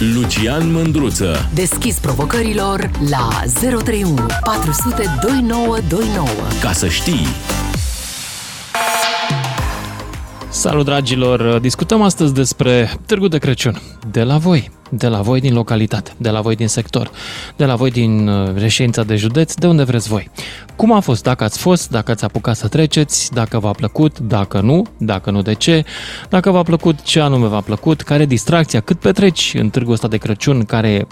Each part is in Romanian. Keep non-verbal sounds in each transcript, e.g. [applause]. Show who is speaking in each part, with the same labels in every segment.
Speaker 1: Lucian Mândruță.
Speaker 2: Deschis provocărilor la 031 400 2929.
Speaker 1: Ca să știi...
Speaker 3: Salut dragilor! Discutăm astăzi despre Târgu de Crăciun. De la voi, de la voi din localitate, de la voi din sector, de la voi din uh, reședința de județ, de unde vreți voi. Cum a fost, dacă ați fost, dacă ați apucat să treceți, dacă v-a plăcut, dacă nu, dacă nu de ce, dacă v-a plăcut, ce anume v-a plăcut, care distracția, cât petreci în târgul ăsta de Crăciun, care e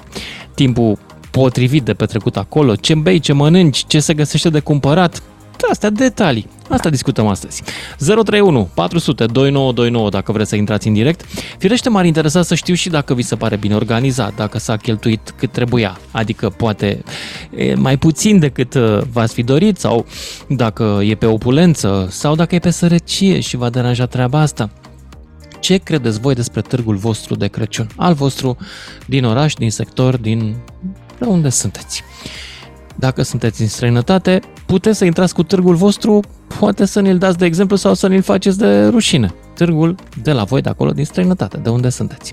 Speaker 3: timpul potrivit de petrecut acolo, ce bei, ce mănânci, ce se găsește de cumpărat, astea detalii. Asta discutăm astăzi. 031 400 2929 dacă vreți să intrați în direct. Firește m-ar interesa să știu și dacă vi se pare bine organizat, dacă s-a cheltuit cât trebuia, adică poate mai puțin decât uh, v-ați fi dorit sau dacă e pe opulență sau dacă e pe sărăcie și va deranja treaba asta. Ce credeți voi despre târgul vostru de Crăciun? Al vostru din oraș, din sector, din de unde sunteți? Dacă sunteți în străinătate, puteți să intrați cu târgul vostru, poate să ne-l dați de exemplu sau să ne-l faceți de rușine. Târgul de la voi, de acolo, din străinătate, de unde sunteți.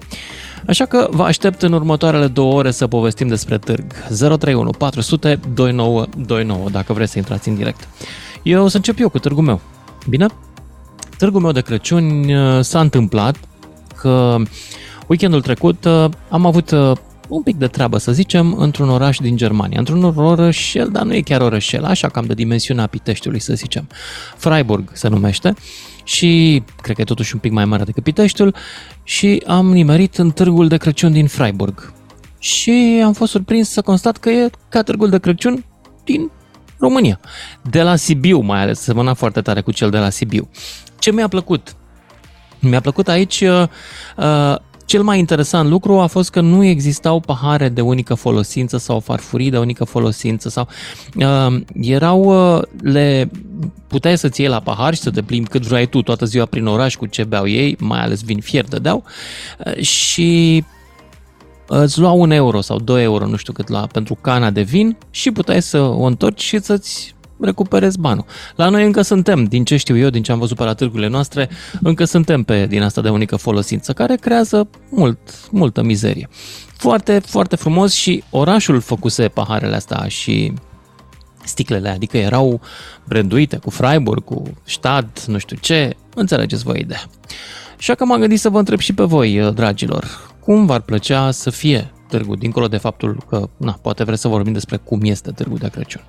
Speaker 3: Așa că vă aștept în următoarele două ore să povestim despre târg. 031 400 2929, dacă vreți să intrați în direct. Eu o să încep eu cu târgul meu. Bine? Târgul meu de Crăciun uh, s-a întâmplat că weekendul trecut uh, am avut uh, un pic de treabă, să zicem, într-un oraș din Germania, într-un orășel, dar nu e chiar orășel, așa cam de dimensiunea Piteștiului, să zicem. Freiburg se numește și cred că e totuși un pic mai mare decât Piteștiul și am nimerit în târgul de Crăciun din Freiburg. Și am fost surprins să constat că e ca târgul de Crăciun din România. De la Sibiu mai ales, semăna foarte tare cu cel de la Sibiu. Ce mi-a plăcut? Mi-a plăcut aici uh, uh cel mai interesant lucru a fost că nu existau pahare de unică folosință sau farfurii de unică folosință sau uh, erau, uh, le puteai să-ți iei la pahar și să te plimbi cât vrei tu toată ziua prin oraș cu ce beau ei, mai ales vin fier dădeau uh, și îți lua un euro sau 2 euro, nu știu cât la, pentru cana de vin și puteai să o întorci și să-ți recuperezi banul. La noi încă suntem, din ce știu eu, din ce am văzut pe la târgurile noastre, încă suntem pe din asta de unică folosință, care creează mult, multă mizerie. Foarte, foarte frumos și orașul făcuse paharele astea și sticlele, adică erau branduite cu Freiburg, cu Stad, nu știu ce, înțelegeți voi ideea. Așa că m-am gândit să vă întreb și pe voi, dragilor, cum v-ar plăcea să fie târgul, dincolo de faptul că, na, poate vreți să vorbim despre cum este târgul de Crăciun.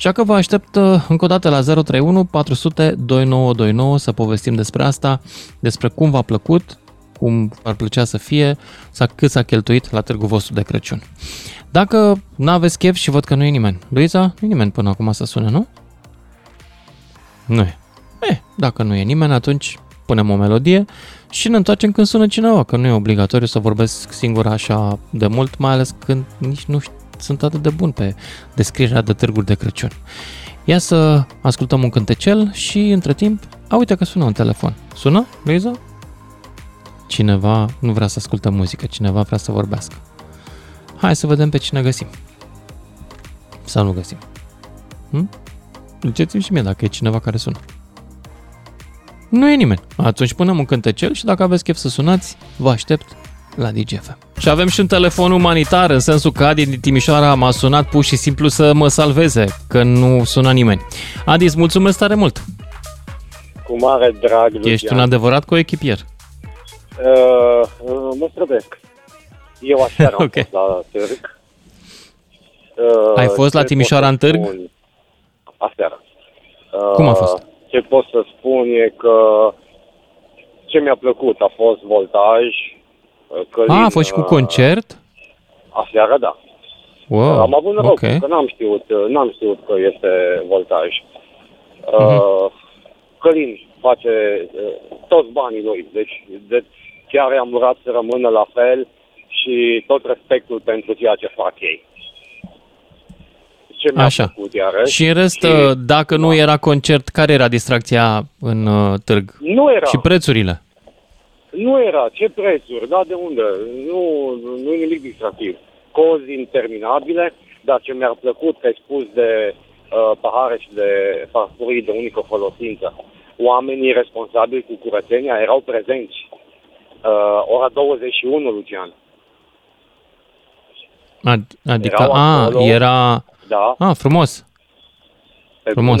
Speaker 3: Așa că vă aștept uh, încă o dată la 031 400 2929 să povestim despre asta, despre cum v-a plăcut, cum ar plăcea să fie, sau cât s-a cheltuit la târgul vostru de Crăciun. Dacă nu aveți chef și văd că nu e nimeni, Luiza, nu e nimeni până acum să sune, nu? Nu e. Eh, dacă nu e nimeni, atunci punem o melodie și ne întoarcem când sună cineva, că nu e obligatoriu să vorbesc singur așa de mult, mai ales când nici nu sunt atât de bun pe descrierea de târguri de Crăciun. Ia să ascultăm un cântecel și între timp, a uite că sună un telefon. Sună, Luiza? Cineva nu vrea să ascultă muzică, cineva vrea să vorbească. Hai să vedem pe cine găsim. Sau nu găsim. Hm? Ziceți-mi și mie dacă e cineva care sună. Nu e nimeni. Atunci punem un cântecel și dacă aveți chef să sunați, vă aștept la DGF. Și avem și un telefon umanitar, în sensul că Adi din Timișoara m-a sunat pur și simplu să mă salveze, că nu suna nimeni. Adi, îți mulțumesc tare mult!
Speaker 4: Cu mare drag, Lucian.
Speaker 3: Ești un adevărat coechipier.
Speaker 4: Uh, uh, mă străbesc. Eu aseară [laughs] am okay. fost la târg.
Speaker 3: Uh, [laughs] Ai fost la Timișoara în târg?
Speaker 4: Aseară.
Speaker 3: Uh, Cum a fost?
Speaker 4: ce pot să spun e că ce mi-a plăcut a fost voltaj.
Speaker 3: Călin, a, a fost și cu concert?
Speaker 4: Aseară, da.
Speaker 3: Wow,
Speaker 4: Am avut noroc, okay. că n-am știut, n-am știut că este voltaj. Uh-huh. Uh, Călin face uh, toți banii lui, deci de, chiar am urat să rămână la fel și tot respectul pentru ceea ce fac ei ce mi-a Așa. plăcut iarăși.
Speaker 3: Și în rest, și... Uh, dacă nu era concert, care era distracția în uh, târg?
Speaker 4: Nu era.
Speaker 3: Și prețurile?
Speaker 4: Nu era. Ce prețuri? Da, de unde? Nu, nu e nimic distractiv. Cozi interminabile, dar ce mi-a plăcut, că ai spus de uh, pahare și de farfurii de unică folosință. Oamenii responsabili cu curățenia erau prezenți. Uh, ora 21, Lucian.
Speaker 3: Ad- adică,
Speaker 4: Erau
Speaker 3: a,
Speaker 4: acolo.
Speaker 3: era...
Speaker 4: Da,
Speaker 3: A, frumos,
Speaker 4: pe
Speaker 3: frumos.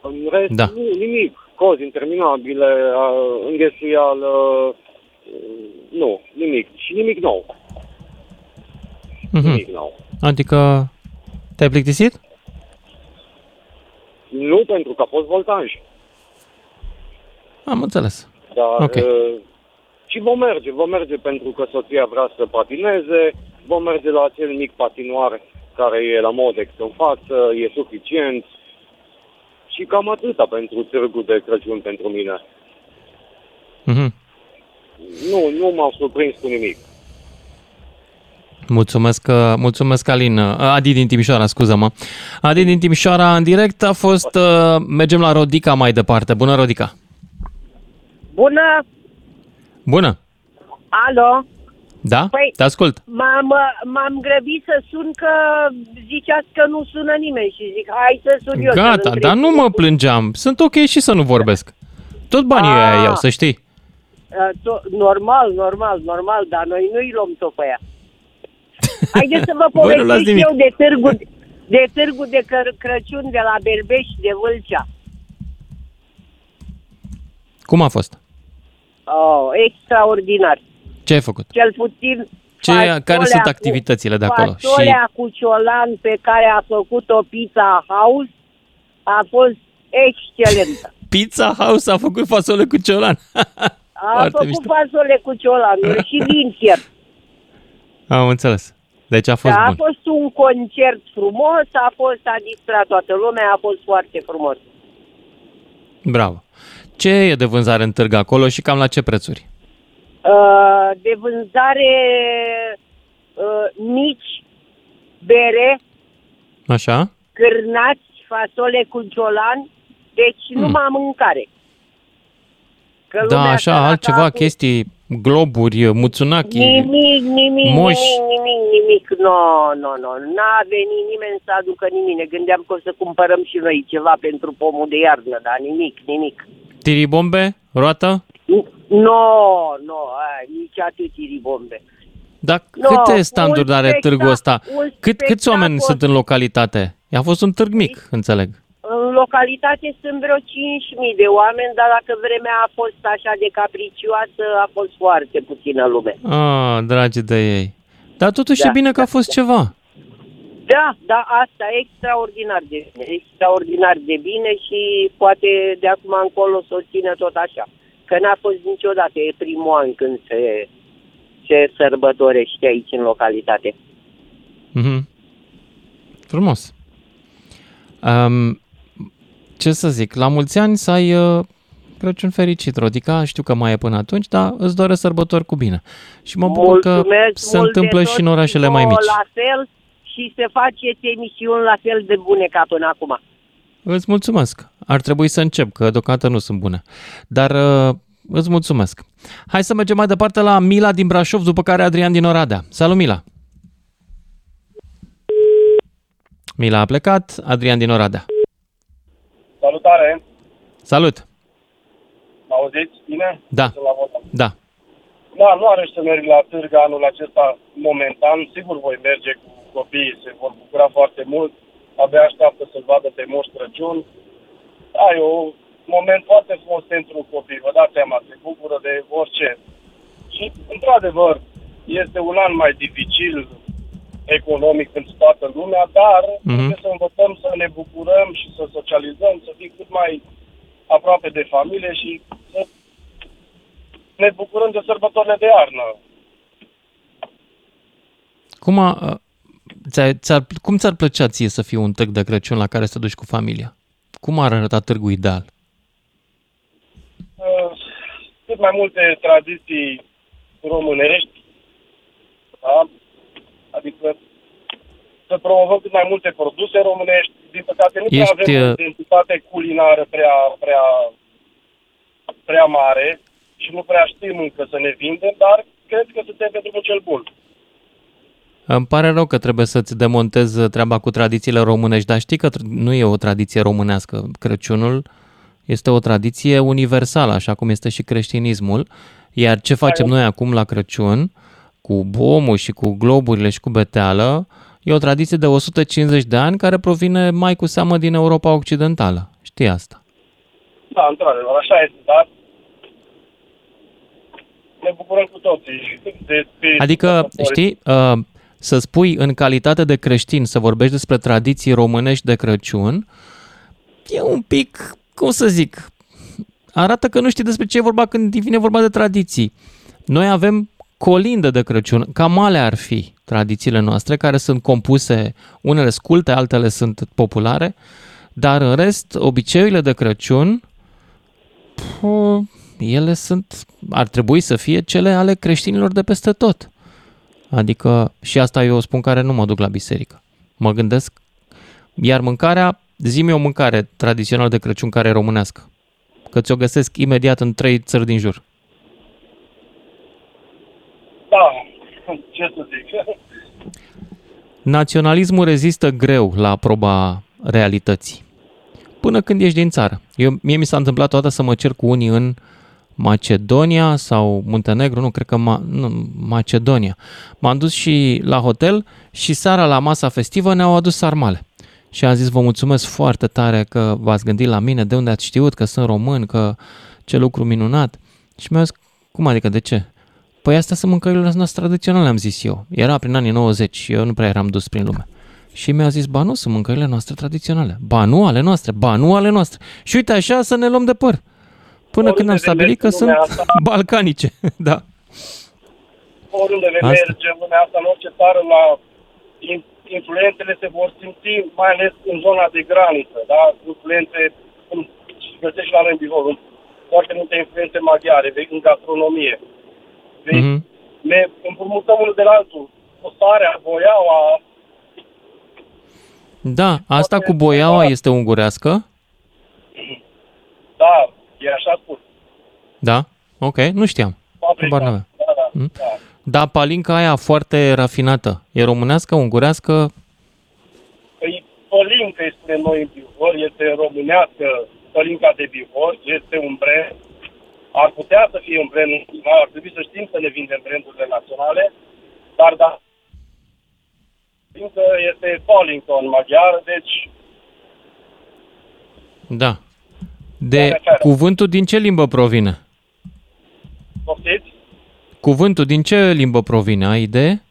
Speaker 4: bune. În rest,
Speaker 3: Da.
Speaker 4: nu, nimic. Cozi interminabile, a, înghesuială, nu, nimic. Și nimic nou.
Speaker 3: Mhm.
Speaker 4: Nimic nou.
Speaker 3: Adică, te-ai plictisit?
Speaker 4: Nu pentru că a fost voltaj.
Speaker 3: Am înțeles.
Speaker 4: Dar
Speaker 3: Ok.
Speaker 4: uh, și vom merge, vom merge pentru că soția vrea să patineze, vom merge la acel mic patinoar care e la Modex în față, e suficient. Și cam atâta pentru târgul de Crăciun pentru mine.
Speaker 3: Mhm.
Speaker 4: Nu, nu m-au surprins cu nimic.
Speaker 3: Mulțumesc, uh, mulțumesc Alin. Uh, Adi din Timișoara, scuză-mă. Adi din Timișoara, în direct, a fost... uh, Mergem la Rodica mai departe. Bună, Rodica!
Speaker 5: Bună!
Speaker 3: Bună!
Speaker 5: Alo!
Speaker 3: Da?
Speaker 5: Păi-
Speaker 3: Te ascult.
Speaker 5: M-am, m-am grăbit să sun că ziceați că nu sună nimeni și zic hai să sun eu. să-l
Speaker 3: Gata,
Speaker 5: întreb.
Speaker 3: dar nu mă plângeam. Sunt ok și să nu vorbesc. Tot banii
Speaker 5: Ah.
Speaker 3: ăia iau, să știi.
Speaker 5: Uh, to- normal, normal, normal, dar noi nu-i luăm tot pe ea. [laughs] Haideți să vă
Speaker 3: Voi nu luați
Speaker 5: povestesc
Speaker 3: nimic.
Speaker 5: eu de târgul de, târgul de Căr- Crăciun de la Berbeș de Vâlcea.
Speaker 3: Cum a fost?
Speaker 5: Oh, extraordinar.
Speaker 3: Ce ai făcut?
Speaker 5: Cel puțin
Speaker 3: Ce, care
Speaker 5: fasolea
Speaker 3: sunt
Speaker 5: cu-
Speaker 3: activitățile de acolo? Și
Speaker 5: Fasolea cu ciolan pe care a făcut-o Pizza House a fost excelentă. [laughs]
Speaker 3: Pizza House a făcut fasole cu ciolan. [laughs]
Speaker 5: A
Speaker 3: Foarte
Speaker 5: făcut
Speaker 3: mișto.
Speaker 5: fasole cu ciolanuri [laughs] și vin fiert.
Speaker 3: Am înțeles. Deci a fost
Speaker 5: Da, a
Speaker 3: bun.
Speaker 5: fost un concert frumos, a fost, a distrat toată lumea, a fost foarte frumos.
Speaker 3: Bravo. Ce e de vânzare în târg acolo și cam la ce prețuri?
Speaker 5: Uh, de vânzare uh, mici, bere,
Speaker 3: Așa?
Speaker 5: cârnați, fasole cu ciolan, deci
Speaker 3: Hmm.
Speaker 5: numai mâncare. Că
Speaker 3: Da,
Speaker 5: lumea
Speaker 3: așa,
Speaker 5: săracă
Speaker 3: altceva,
Speaker 5: acum-
Speaker 3: chestii, globuri, muțunachi.
Speaker 5: Nimic, nimic,
Speaker 3: moși.
Speaker 5: nimic, nimic, nimic. No, no, no. N-a venit nimeni să aducă nimic. Ne gândeam că o să cumpărăm și noi ceva pentru pomul de iarnă, dar nimic, nimic.
Speaker 3: Tiribombe? Roată?
Speaker 5: No, no, ai, nici atât bombe.
Speaker 3: Dar
Speaker 5: No,
Speaker 3: câte standuri
Speaker 5: un
Speaker 3: are târgul
Speaker 5: spectac-
Speaker 3: ăsta?
Speaker 5: un
Speaker 3: Cât, câți oameni
Speaker 5: spectacol.
Speaker 3: sunt în localitate? A fost un târg mic, înțeleg.
Speaker 5: În localitate sunt vreo 5.000 de oameni, dar dacă vremea a fost așa de capricioasă, a fost foarte puțină lume.
Speaker 3: Ah, dragi de ei. Dar totuși
Speaker 5: Da,
Speaker 3: e bine că a fost ceva.
Speaker 5: Da, da, asta e extraordinar de bine, extraordinar de bine și poate de acum încolo să o țină tot așa. Că n-a fost niciodată, e primul an când se, se sărbătorește aici în localitate.
Speaker 3: Mhm. Frumos. Um, ce să zic, la mulți ani să ai uh, Crăciun fericit, Rodica, știu că mai e până atunci, dar îți doresc sărbători cu bine. Și mă bucur că se
Speaker 5: mult de
Speaker 3: întâmplă
Speaker 5: tot
Speaker 3: și în orașele mai
Speaker 5: vouă
Speaker 3: mici.
Speaker 5: La fel și se faceți emisiuni la fel de bune ca până acum.
Speaker 3: Îți mulțumesc. Ar trebui să încep, că deocamdată nu sunt bune. Dar uh, îți mulțumesc. Hai să mergem mai departe la Mila din Brașov, după care Adrian din Oradea. Salut, Mila! Mila a plecat, Adrian din Oradea.
Speaker 6: Salutare!
Speaker 3: Salut!
Speaker 6: Mă auziți bine?
Speaker 3: Da.
Speaker 6: Sunt la vot.
Speaker 3: Da.
Speaker 6: Da, nu are să merg la târg anul acesta momentan. Sigur voi merge cu copiii, se vor bucura foarte mult. Abia așteaptă să-l vadă pe Moș Crăciun. Da, e un moment foarte frumos pentru copii, vă dați seama, se bucură de orice. Și, într-adevăr, este un an mai dificil economic pentru toată lumea, dar
Speaker 3: Mhm.
Speaker 6: trebuie să învățăm să ne bucurăm și să socializăm, să fim cât mai aproape de familie și să ne bucurăm de sărbătorile de iarnă.
Speaker 3: Cum, a, uh, ți-ar, ți-ar, cum ți-ar plăcea ție să fie un târg de Crăciun la care să te duci cu familia? Cum ar arăta târgul ideal?
Speaker 6: Uh, Cât mai multe tradiții românești, da? adică să promovăm cât mai multe produse românești. Din păcate nu prea
Speaker 3: Ești,
Speaker 6: avem
Speaker 3: uh,
Speaker 6: o identitate culinară prea, prea, prea mare și nu prea știm încă să ne vindem, dar cred că suntem pe drumul cel bun.
Speaker 3: Îmi pare rău că trebuie să-ți demontez treaba cu tradițiile românești, dar știi că tr- nu e o tradiție românească. Crăciunul este o tradiție universală, așa cum este și creștinismul. Iar ce facem noi acum la Crăciun, cu cu bomul și cu globurile și cu beteală e o tradiție de 150 de ani care provine mai cu seamă din Europa Occidentală. Știi asta?
Speaker 6: Da, într-adevăr, așa este, dar ne bucurăm cu toții de spiritul
Speaker 3: Adică,
Speaker 6: sărbătorii.
Speaker 3: știi, uh, să spui în calitate de creștin, să vorbești despre tradiții românești de Crăciun, e un pic, cum să zic, arată că nu știi despre ce e vorba când vine vorba de tradiții. Noi avem colindă de Crăciun, cam alea ar fi tradițiile noastre, care sunt compuse, unele sculte, altele sunt populare, dar în rest, obiceiurile de Crăciun, pă, ele sunt, ar trebui să fie cele ale creștinilor de peste tot. Adică, și asta eu spun care nu mă duc la biserică. Mă gândesc, iar mâncarea, zi o mâncare tradițională de Crăciun care e românească. Că ți-o găsesc imediat în trei țări din jur.
Speaker 6: Da, [laughs] ce să zic.
Speaker 3: Naționalismul rezistă greu la proba realității. Până când ești din țară. Eu, mie mi s-a întâmplat toată să mă cer cu unii în Macedonia sau Muntenegru, nu, cred că Ma, nu, Macedonia. M-am dus și la hotel și seara la masa festivă ne-au adus sarmale. Și am zis, vă mulțumesc foarte tare că v-ați gândit la mine, de unde ați știut că sunt român, că ce lucru minunat. Și mi-au zis, cum adică, de ce? Păi astea sunt mâncările noastre tradiționale, am zis eu. Era prin anii 90 și eu nu prea eram dus prin lume. Și mi-a zis, ba nu, sunt mâncările noastre tradiționale. Ba nu ale noastre, ba nu ale noastre. Și uite așa să ne luăm de păr. Până
Speaker 6: Oriunde
Speaker 3: când am
Speaker 6: vei
Speaker 3: stabilit că
Speaker 6: merge
Speaker 3: sunt
Speaker 6: în lumea asta- [laughs]
Speaker 3: balcanice. [laughs] da.
Speaker 6: Oriunde vei
Speaker 3: Asta.
Speaker 6: merge în lumea asta, în orice țară, la in- influențele se vor simți, mai ales în zona de graniță, da? Influențe, cum găsești la noi în Bihor, foarte multe influențe maghiare, vei în gastronomie. Vei,
Speaker 3: Mhm.
Speaker 6: Ne împrumutăm unul de la altul. Postarea, boiaua,
Speaker 3: Da, asta cu boiaua este ungurească?
Speaker 6: da, e așa spus.
Speaker 3: Da? Ok, nu știam.
Speaker 6: Fabrica.
Speaker 3: Habar n-aveam.
Speaker 6: Da, da,
Speaker 3: Mm.
Speaker 6: da.
Speaker 3: Da, palinca aia foarte rafinată. E românească, ungurească?
Speaker 6: Păi, Pălincă îi spunem noi în Bihor, este românească Pălinca de Bihor, este un brand, ar putea să fie un brand național, ar trebui să știm să ne vindem brandurile naționale, dar da, Pălincă este Pălincă în maghiar, deci
Speaker 3: Da. De
Speaker 6: Seara.
Speaker 3: cuvântul din ce limbă provine?
Speaker 6: poftiți,
Speaker 3: Cuvântul din ce limbă provine? Ai idee?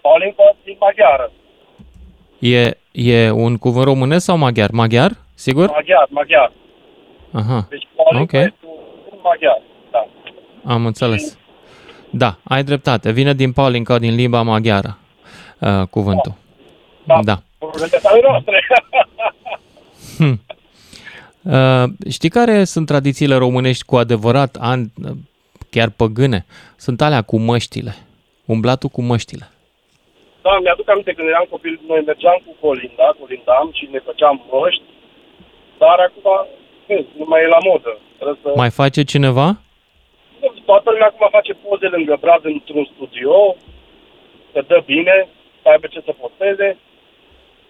Speaker 6: Pălincă din maghiară,
Speaker 3: E, e un cuvânt românesc sau maghiar? Maghiar? Sigur?
Speaker 6: maghiar, maghiar.
Speaker 3: Aha,
Speaker 6: Deci Pălincă
Speaker 3: Ok.
Speaker 6: este un maghiar, da.
Speaker 3: am înțeles. Da, ai dreptate. Vine din Paulinca, din limba maghiară, uh, cuvântul.
Speaker 6: Da.
Speaker 3: Da.
Speaker 6: Ruleta ale noastre.
Speaker 3: Uh, știi care sunt tradițiile românești cu adevărat, an, chiar păgâne? Sunt alea cu măștile. Umblatul cu măștile.
Speaker 6: Da, mi-aduc aminte când eram copil, noi mergeam cu colinda, colindam și ne făceam măști, dar acum vezi, nu mai e la modă. Trebuie să...
Speaker 3: Mai face cineva?
Speaker 6: Toată lumea acum face poze lângă brad într-un studio, să dă bine, să aibă ce să posteze.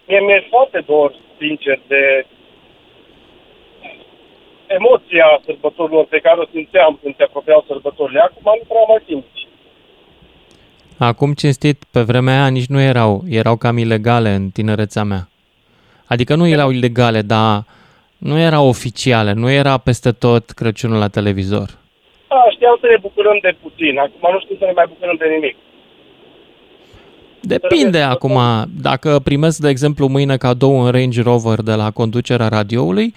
Speaker 6: Mie mi-e foarte dor, sincer, de emoția sărbătorilor pe care o simțeam când se apropiau sărbătorile. Acum nu prea mai simți.
Speaker 3: Acum cinstit, pe vremea aia nici nu erau, erau cam ilegale în tinerețea mea. Adică nu erau ilegale, dar nu erau oficiale, nu era peste tot Crăciunul la televizor.
Speaker 6: Da, știam să ne bucurăm de puțin. Acum nu știu să ne mai bucurăm de nimic.
Speaker 3: Depinde
Speaker 6: Trebuie să-
Speaker 3: acum, dacă primesc, de exemplu, mâine cadou un Range Rover de la conducerea radioului,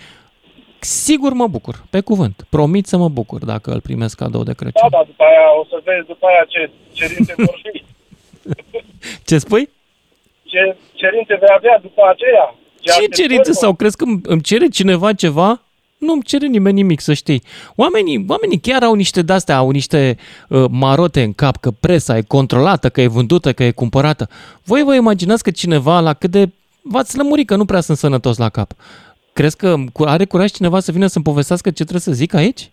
Speaker 3: sigur mă bucur, pe cuvânt. Promit să mă bucur dacă îl primesc cadou de
Speaker 6: Da,
Speaker 3: Crăciun.
Speaker 6: dar după aia o să vezi după aia ce cerințe [laughs] vor fi.
Speaker 3: Ce spui?
Speaker 6: Ce cerințe vei avea după aceea.
Speaker 3: Ce
Speaker 6: așteptări
Speaker 3: cerințe
Speaker 6: vor-
Speaker 3: sau crezi că îmi- îmi cere cineva ceva? Nu îmi cere nimeni nimic, să știi. Oamenii, oamenii chiar au niște de-astea, au niște uh, marote în cap, că presa e controlată, că e vândută, că e cumpărată. Voi vă imaginați că cineva la cât de... V-ați lămurit că nu prea sunt sănătos la cap. Crezi că cu- are curaj cineva să vină să-mi povestească ce trebuie să zic aici?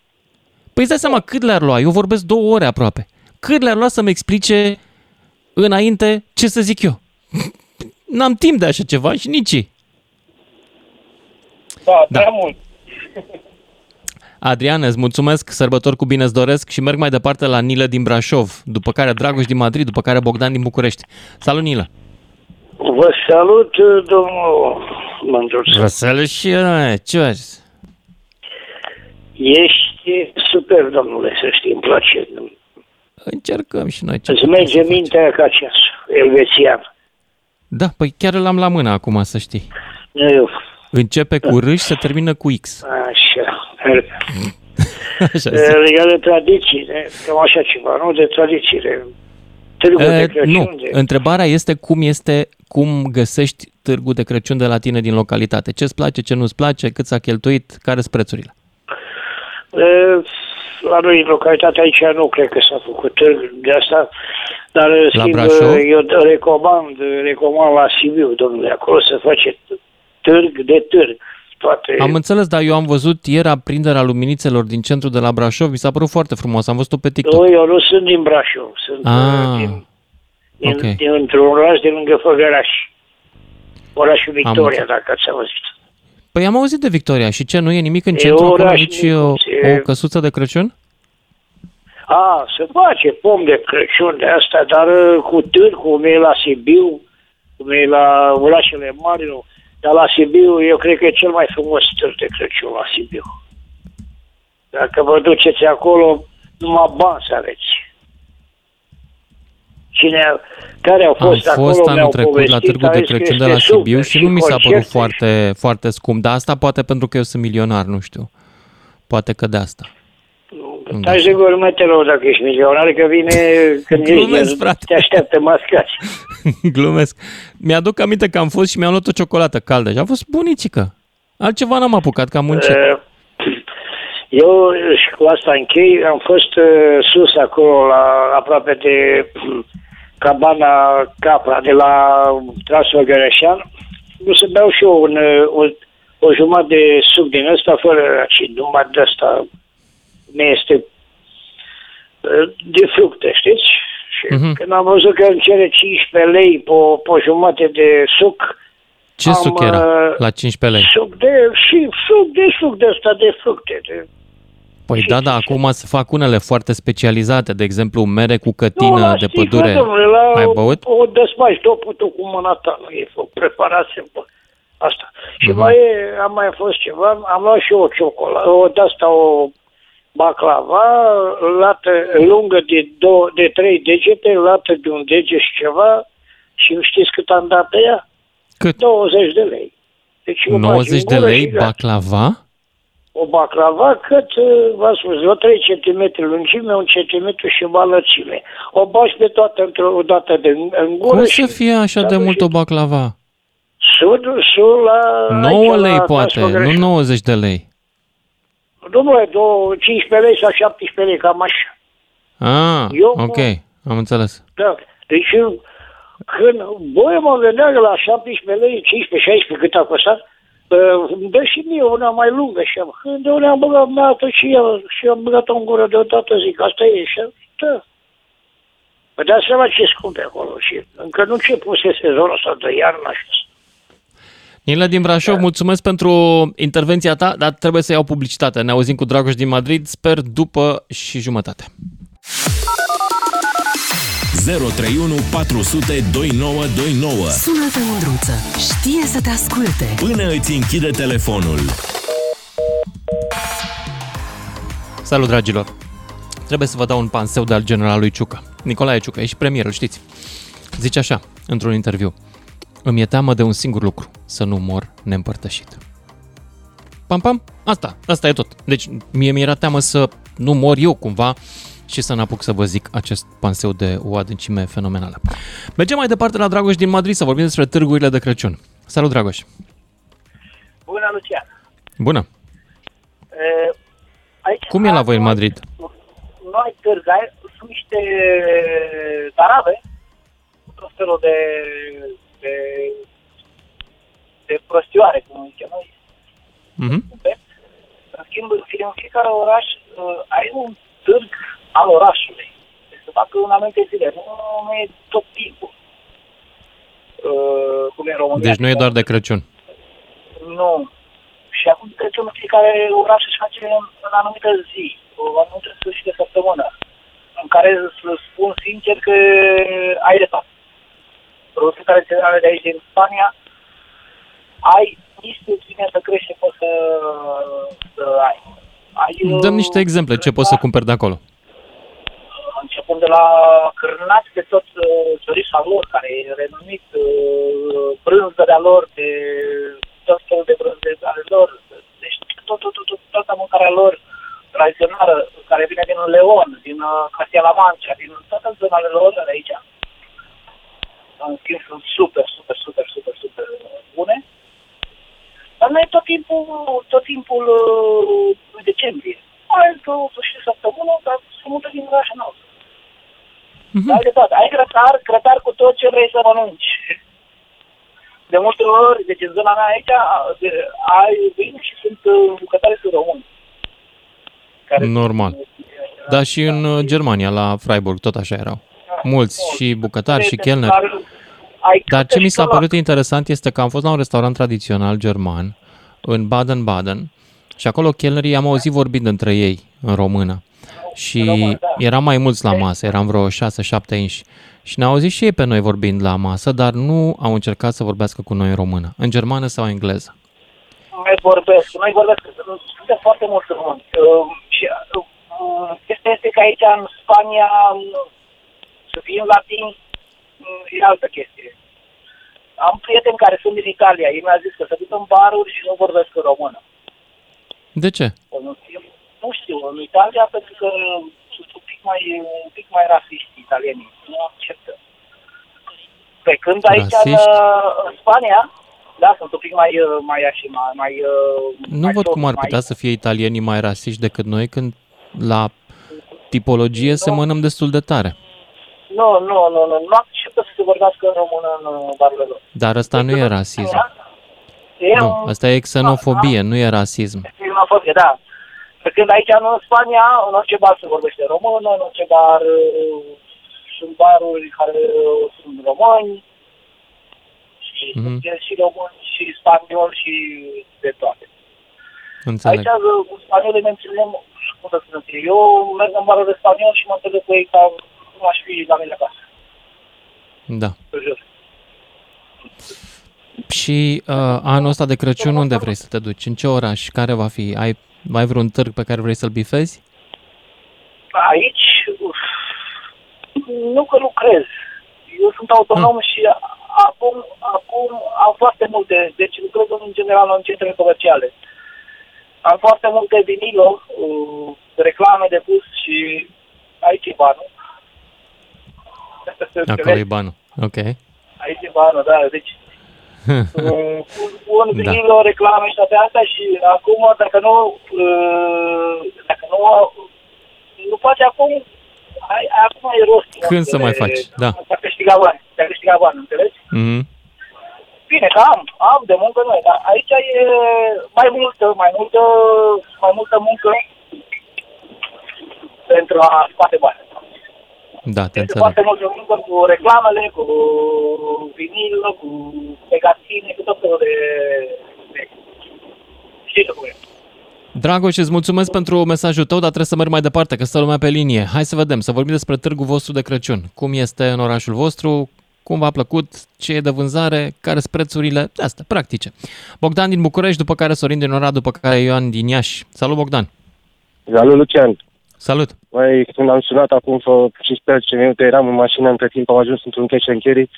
Speaker 3: Păi îți dai seama cât le-ar lua? Eu vorbesc două ore aproape. Cât le-ar lua să-mi explice înainte ce să zic eu? [laughs] N-am timp de așa ceva și nici ei.
Speaker 6: Da,
Speaker 3: Da.
Speaker 6: prea mult. [laughs]
Speaker 3: Adrian, îți mulțumesc, sărbători cu bine îți doresc și merg mai departe la Nilă din Brașov, după care Dragoș din Madrid, după care Bogdan din București. Salut, Nilă!
Speaker 7: Vă salut, domnul Mândruță.
Speaker 3: Vesel și eu, ce faci?
Speaker 7: Ești super, domnule, să știi, îmi place.
Speaker 3: Încercăm și noi. Ce
Speaker 7: Îți
Speaker 3: putem
Speaker 7: merge
Speaker 3: să facem.
Speaker 7: mintea ca ceas, elvețian.
Speaker 3: Da, păi chiar l-am la mână acum, să știi.
Speaker 7: Eu,
Speaker 3: Începe cu R și se termină cu X.
Speaker 7: așa, [laughs]
Speaker 3: Așa
Speaker 7: legat de tradiții, de, cam așa ceva, nu? De tradiții, de târgul de
Speaker 3: E,
Speaker 7: Crăciun.
Speaker 3: nu,
Speaker 7: de...
Speaker 3: întrebarea este cum este, cum găsești târgul de Crăciun de la tine din localitate. Ce-ți place, ce nu-ți place, cât s-a cheltuit, care sunt prețurile?
Speaker 7: E, La noi, în localitatea aici, nu cred că s-a făcut târg de asta, dar, în
Speaker 3: La
Speaker 7: schimb,
Speaker 3: Brașov?
Speaker 7: eu recomand, recomand la Sibiu, domnule, acolo să face târg de târg. Toate...
Speaker 3: Am înțeles, dar eu am văzut ieri aprinderea luminițelor din centru de la Brașov, mi s-a părut foarte frumos, am văzut-o pe TikTok.
Speaker 7: Nu, eu nu sunt din Brașov, sunt
Speaker 3: Ah,
Speaker 7: uh, din, din,
Speaker 3: ok.
Speaker 7: din, într-un oraș de lângă Făgăraș. Orașul Victoria,
Speaker 3: înțeles.
Speaker 7: dacă ați auzit.
Speaker 3: Păi am auzit de Victoria și ce, nu e nimic în
Speaker 7: E
Speaker 3: centru, acolo
Speaker 7: oraș
Speaker 3: nici
Speaker 7: micuț,
Speaker 3: o,
Speaker 7: e-
Speaker 3: o căsuță de Crăciun?
Speaker 7: A, se face pom de Crăciun de asta, dar uh, cu târg, cum e la Sibiu, cum e la orașele mari, nu. Dar la Sibiu, eu cred că e cel mai frumos târg de Crăciun la Sibiu. Dacă vă duceți acolo, numai bani să aveți. Cine, care au
Speaker 3: Am
Speaker 7: fost,
Speaker 3: fost
Speaker 7: acolo
Speaker 3: anul
Speaker 7: mi-au
Speaker 3: trecut la
Speaker 7: povestit,
Speaker 3: Târgul
Speaker 7: au
Speaker 3: de
Speaker 7: zis că
Speaker 3: Crăciun de
Speaker 7: este
Speaker 3: la Sibiu
Speaker 7: super,
Speaker 3: și nu mi s-a părut
Speaker 7: concerte.
Speaker 3: foarte, foarte scump, dar asta poate pentru că eu sunt milionar, nu știu. Poate că de asta.
Speaker 7: Taci de gură, te rog, dacă ești milionar, că vine [laughs] când
Speaker 3: Glumesc,
Speaker 7: ești,
Speaker 3: frate.
Speaker 7: te așteaptă mascați. [laughs]
Speaker 3: Glumesc. Mi-aduc aminte că am fost și mi-am luat o ciocolată caldă și a fost bunicică. Altceva n-am apucat, că am muncit.
Speaker 7: Uh, Eu și cu asta închei, am fost uh, sus acolo, la, aproape de uh, [clears throat] cabana Capra, de la Trasul Gărășan. Nu să beau și eu un, uh, o, o jumătate de suc din ăsta, fără acid, numai de asta mi este uh, de fructe, știți? Și
Speaker 3: Mhm.
Speaker 7: când am văzut că îmi cere 15 lei pe, o- pe o jumătate de suc,
Speaker 3: Ce
Speaker 7: am,
Speaker 3: suc era
Speaker 7: uh,
Speaker 3: la 15 lei?
Speaker 7: suc de, și suc de suc de ăsta de fructe, de
Speaker 3: Păi
Speaker 7: și-
Speaker 3: da, da, acum se fac unele foarte specializate, de exemplu mere cu
Speaker 7: Nu,
Speaker 3: cătină
Speaker 7: la
Speaker 3: de
Speaker 7: sticlă,
Speaker 3: pădure.
Speaker 7: domnule, la
Speaker 3: Ai băut?
Speaker 7: O, o desfaci toputul cu mâna ta, nu e o preparație bă, asta. Și
Speaker 3: Mhm.
Speaker 7: mai e, am mai fost ceva, am luat și eu o ciocolată, o de asta o baclava, lată lungă de, două, de trei degete, lată de un dege și ceva, și știți cât am dat pe ea?
Speaker 3: Cât?
Speaker 7: 20 de lei. Deci o bagi
Speaker 3: 90
Speaker 7: în
Speaker 3: de
Speaker 7: gură
Speaker 3: lei
Speaker 7: și gata.
Speaker 3: baclava?
Speaker 7: O baclava cât, uh, v-am spus, vreo 3 cm lungime, 1 cm și înălțime. O bagi pe toată într-o dată de, în gură
Speaker 3: Cum
Speaker 7: și...
Speaker 3: să fie așa de mult o baclava?
Speaker 7: Sud, sud la...
Speaker 3: 9
Speaker 7: aici,
Speaker 3: lei
Speaker 7: la
Speaker 3: poate,
Speaker 7: Tasco
Speaker 3: nu
Speaker 7: Greș.
Speaker 3: 90 de lei.
Speaker 7: Nu, mă, două- 15 lei sau 17 lei, cam așa.
Speaker 3: Ah,
Speaker 7: Eu-
Speaker 3: ok, am înțeles.
Speaker 7: Da. Deci, eu, când băi, mă gândeam că la 17 lei, 15-16 cât a costat, uh, îmi dă și mie una mai lungă și am, de unde am băgat dată și eu, și am băgat-o în gură deodată, zic, asta e, și am- da. Vă dați seama ce scumpe acolo și încă nu începuse sezonul ăsta de iarnă așa.
Speaker 3: Nila din
Speaker 7: Da.
Speaker 3: Brașov, mulțumesc pentru intervenția ta, dar trebuie să iau publicitate. Ne auzim cu Dragoș din Madrid, sper după și jumătate.
Speaker 1: 031 400 2929
Speaker 2: Sună-te, Mândruță. Știe să te asculte.
Speaker 1: Până îți închide telefonul.
Speaker 3: Salut, dragilor! Trebuie să vă dau un panseu de al generalului Ciucă. Nicolae Ciucă, ești premier, îl știți. Zice așa, într-un interviu. Îmi e teamă de un singur lucru, să nu mor neîmpărtășit. Pam, pam, asta, asta e tot. Deci mie mi-era teamă să nu mor eu cumva și să n-apuc să vă zic acest panseu de o adâncime fenomenală. Mergem mai departe la Dragoș din Madrid să vorbim despre târgurile de Crăciun. Salut, Dragoș!
Speaker 7: Bună, Lucian.
Speaker 3: Bună!
Speaker 7: E, aici,
Speaker 3: Cum e la voi în Madrid?
Speaker 7: Noi târgai sunt niște tarave, cu tot felul de, de, de prostioare, cum zicem noi,
Speaker 3: Mhm.
Speaker 7: În schimb, în fiecare oraș uh, ai un târg al orașului. Deci să facă un anumite zile. Nu, nu e tot timpul. Uh, cum e în România.
Speaker 3: Deci nu e doar de Crăciun.
Speaker 7: Nu.
Speaker 8: Și acum de Crăciun fiecare oraș își face în anumită zi, o anumită sfârșit de săptămână, în care să spun sincer că ai de fapt. Produsul tradiționale de aici din Spania, ai niște ține să crește, poți să, să ai. ai.
Speaker 3: Dăm niște exemple ce poți să cumperi de acolo.
Speaker 8: Începând de la cârnați de tot uh, ciorișa lor, care e renumit, uh, brânză de-a lor, de tot felul de brânză ale lor, deci tot, tot, tot, tot, toată mâncarea lor tradițională, care vine din Leon, din uh, Castilla-La Mancha, din toate zonele lor de aici. În schimb, sunt super, super, super, super, super bune. Dar noi tot timpul, tot timpul uh, în decembrie. Mai într-o sfârșit de săptămână, dar se mută din orașul nostru.
Speaker 3: Mhm.
Speaker 8: Ai de toate. Ai grătar, grătar cu tot ce vrei să mănânci. De multe ori, deci în zona mea aici, de- ai vin și sunt uh, bucătari sunt români. Care
Speaker 3: Normal. Da, și în uh, Germania, la Freiburg, tot așa erau. Mulți, și bucătari, și chelneri.
Speaker 8: Dar, ai
Speaker 3: Dar ce
Speaker 8: câte
Speaker 3: mi s-a
Speaker 8: și
Speaker 3: părut interesant este că am fost la un restaurant tradițional german în Baden-Baden și acolo chelnerii am auzit vorbind între ei în română. Și eram mai mulți la masă, eram vreo 6-7 inși. Și ne-au auzit și ei pe noi vorbind la masă, dar nu au încercat să vorbească cu noi în română, în germană sau engleză.
Speaker 8: mai vorbesc, noi vorbesc, suntem foarte mulți români. Uh, și uh, chestia este că aici în Spania uh, să fim latini uh, e altă chestie. Am prieteni care sunt din Italia, ei mi-au zis că se duc în baruri și nu vorbesc în română.
Speaker 3: De ce?
Speaker 8: Nu știu, nu știu, în Italia pentru că sunt un pic mai, un pic mai rasiști italienii, nu acceptă. Pe când aici în,
Speaker 3: Rasiști?
Speaker 8: uh, în Spania, da, sunt un pic mai, uh, mai așa, mai, mai uh,
Speaker 3: Nu
Speaker 8: mai
Speaker 3: văd
Speaker 8: soft,
Speaker 3: cum ar
Speaker 8: mai-
Speaker 3: putea să fie italienii mai rasiști decât noi când la tipologie semănăm destul de tare.
Speaker 8: Nu, nu, nu, nu, nu acceptă să se vorbească în română în uh, barurile lor.
Speaker 3: Dar ăsta nu e rasism.
Speaker 8: E
Speaker 3: Nu,
Speaker 8: un-
Speaker 3: asta e xenofobie, nu e rasism.
Speaker 8: xenofobie, da. Pe când aici în Spania, în orice bar se vorbește română, în orice bar uh, sunt baruri care uh, sunt români, și
Speaker 3: Mhm.
Speaker 8: sunt și români, și spanioli, și de toate.
Speaker 3: Înțeleg.
Speaker 8: Aici, uh, cu spaniolii ne întâlnim, cum să spun eu, eu merg în barul de spaniol și mă întâlnesc cu ei ca cum aș fi la mine acasă,
Speaker 3: Da.
Speaker 8: pe jos.
Speaker 3: Și uh, anul ăsta de Crăciun unde vrei să te duci? În ce oraș? Care va fi? Ai mai vreun târg pe care vrei să-l bifezi?
Speaker 8: Aici, uf, nu că lucrez. Eu sunt autonom și acum, acum am foarte multe, deci lucrez în general în centre comerciale. Am foarte multe vinilo, uh, reclame de pus și aici e banul.
Speaker 3: Acolo e banul. Ok.
Speaker 8: Aici e banul, da, deci [laughs] uh, un
Speaker 3: Da.
Speaker 8: vinilo, reclame și toate astea și acum, dacă nu, uh, dacă nu, nu faci acum, ai, acum e rost.
Speaker 3: Când să mai faci? Da.
Speaker 8: Te-a câștigat bani, te-a câștigat bani, înțelegi?
Speaker 3: Mhm.
Speaker 8: Bine, că am, am de muncă noi, dar aici e mai multă, mai multă, mai multă muncă pentru a scoate bani.
Speaker 3: Da, te
Speaker 8: Este
Speaker 3: înțeleg.
Speaker 8: foarte multă muncă cu reclamele, cu vinil, cu magazine, cu tot felul de... de... Știi cum e.
Speaker 3: Dragoș, îți mulțumesc pentru mesajul tău, dar trebuie să merg mai departe, că stă lumea pe linie. Hai să vedem, să vorbim despre târgul vostru de Crăciun. Cum este în orașul vostru, cum v-a plăcut, ce e de vânzare, care sunt prețurile, astea, practice. Bogdan din București, după care Sorin din Oradea, după care Ioan din Iași. Salut, Bogdan!
Speaker 9: Salut, Lucian.
Speaker 3: Salut!
Speaker 9: Mai când am sunat acum vreo 15 minute, eram în mașină, între timp am ajuns într-un cash and carry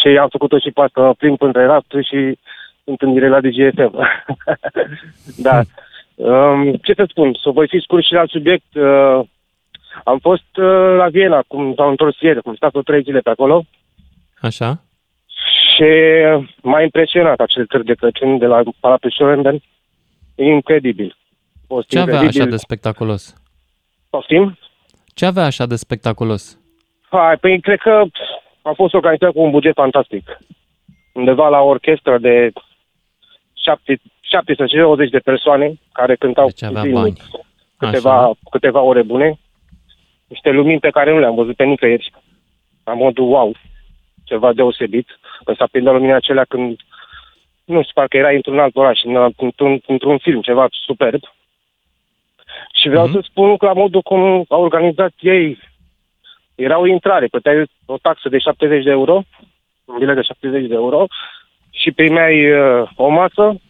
Speaker 9: și am făcut-o și pe asta, mă plimb între rafturi și sunt în direct la DGFM. [laughs] da. Um, ce să spun, să voi fi scurt și la subiect. Uh, am fost uh, la Viena, cum s-au întors ieri, am stat o trei zile pe acolo
Speaker 3: Așa?
Speaker 9: și m-a impresionat acel târg de Crăciun de la Palatul Schorenden. E incredibil. A fost
Speaker 3: Ce avea
Speaker 9: incredibil.
Speaker 3: așa de spectaculos?
Speaker 9: Poftim?
Speaker 3: Ce avea așa de spectaculos?
Speaker 9: Hai, păi cred că a fost organizat cu un buget fantastic. Undeva la o orchestră de 17-20 de persoane care cântau
Speaker 3: Deci avea
Speaker 9: zilnic
Speaker 3: bani.
Speaker 9: câteva,
Speaker 3: Așa.
Speaker 9: câteva ore bune. Niște lumini pe care nu le-am văzut pe nicăieri. La modul wow, ceva deosebit. Când s-a prindă lumina acelea când nu știu, parcă era într-un alt oraș, în- într-un, într-un film, ceva superb. Și vreau
Speaker 3: Mhm.
Speaker 9: să spun că la modul cum au organizat ei, era o intrare, plăteai o taxă de 70 de euro, un bilet de 70 de euro, și primeai uh, o masă,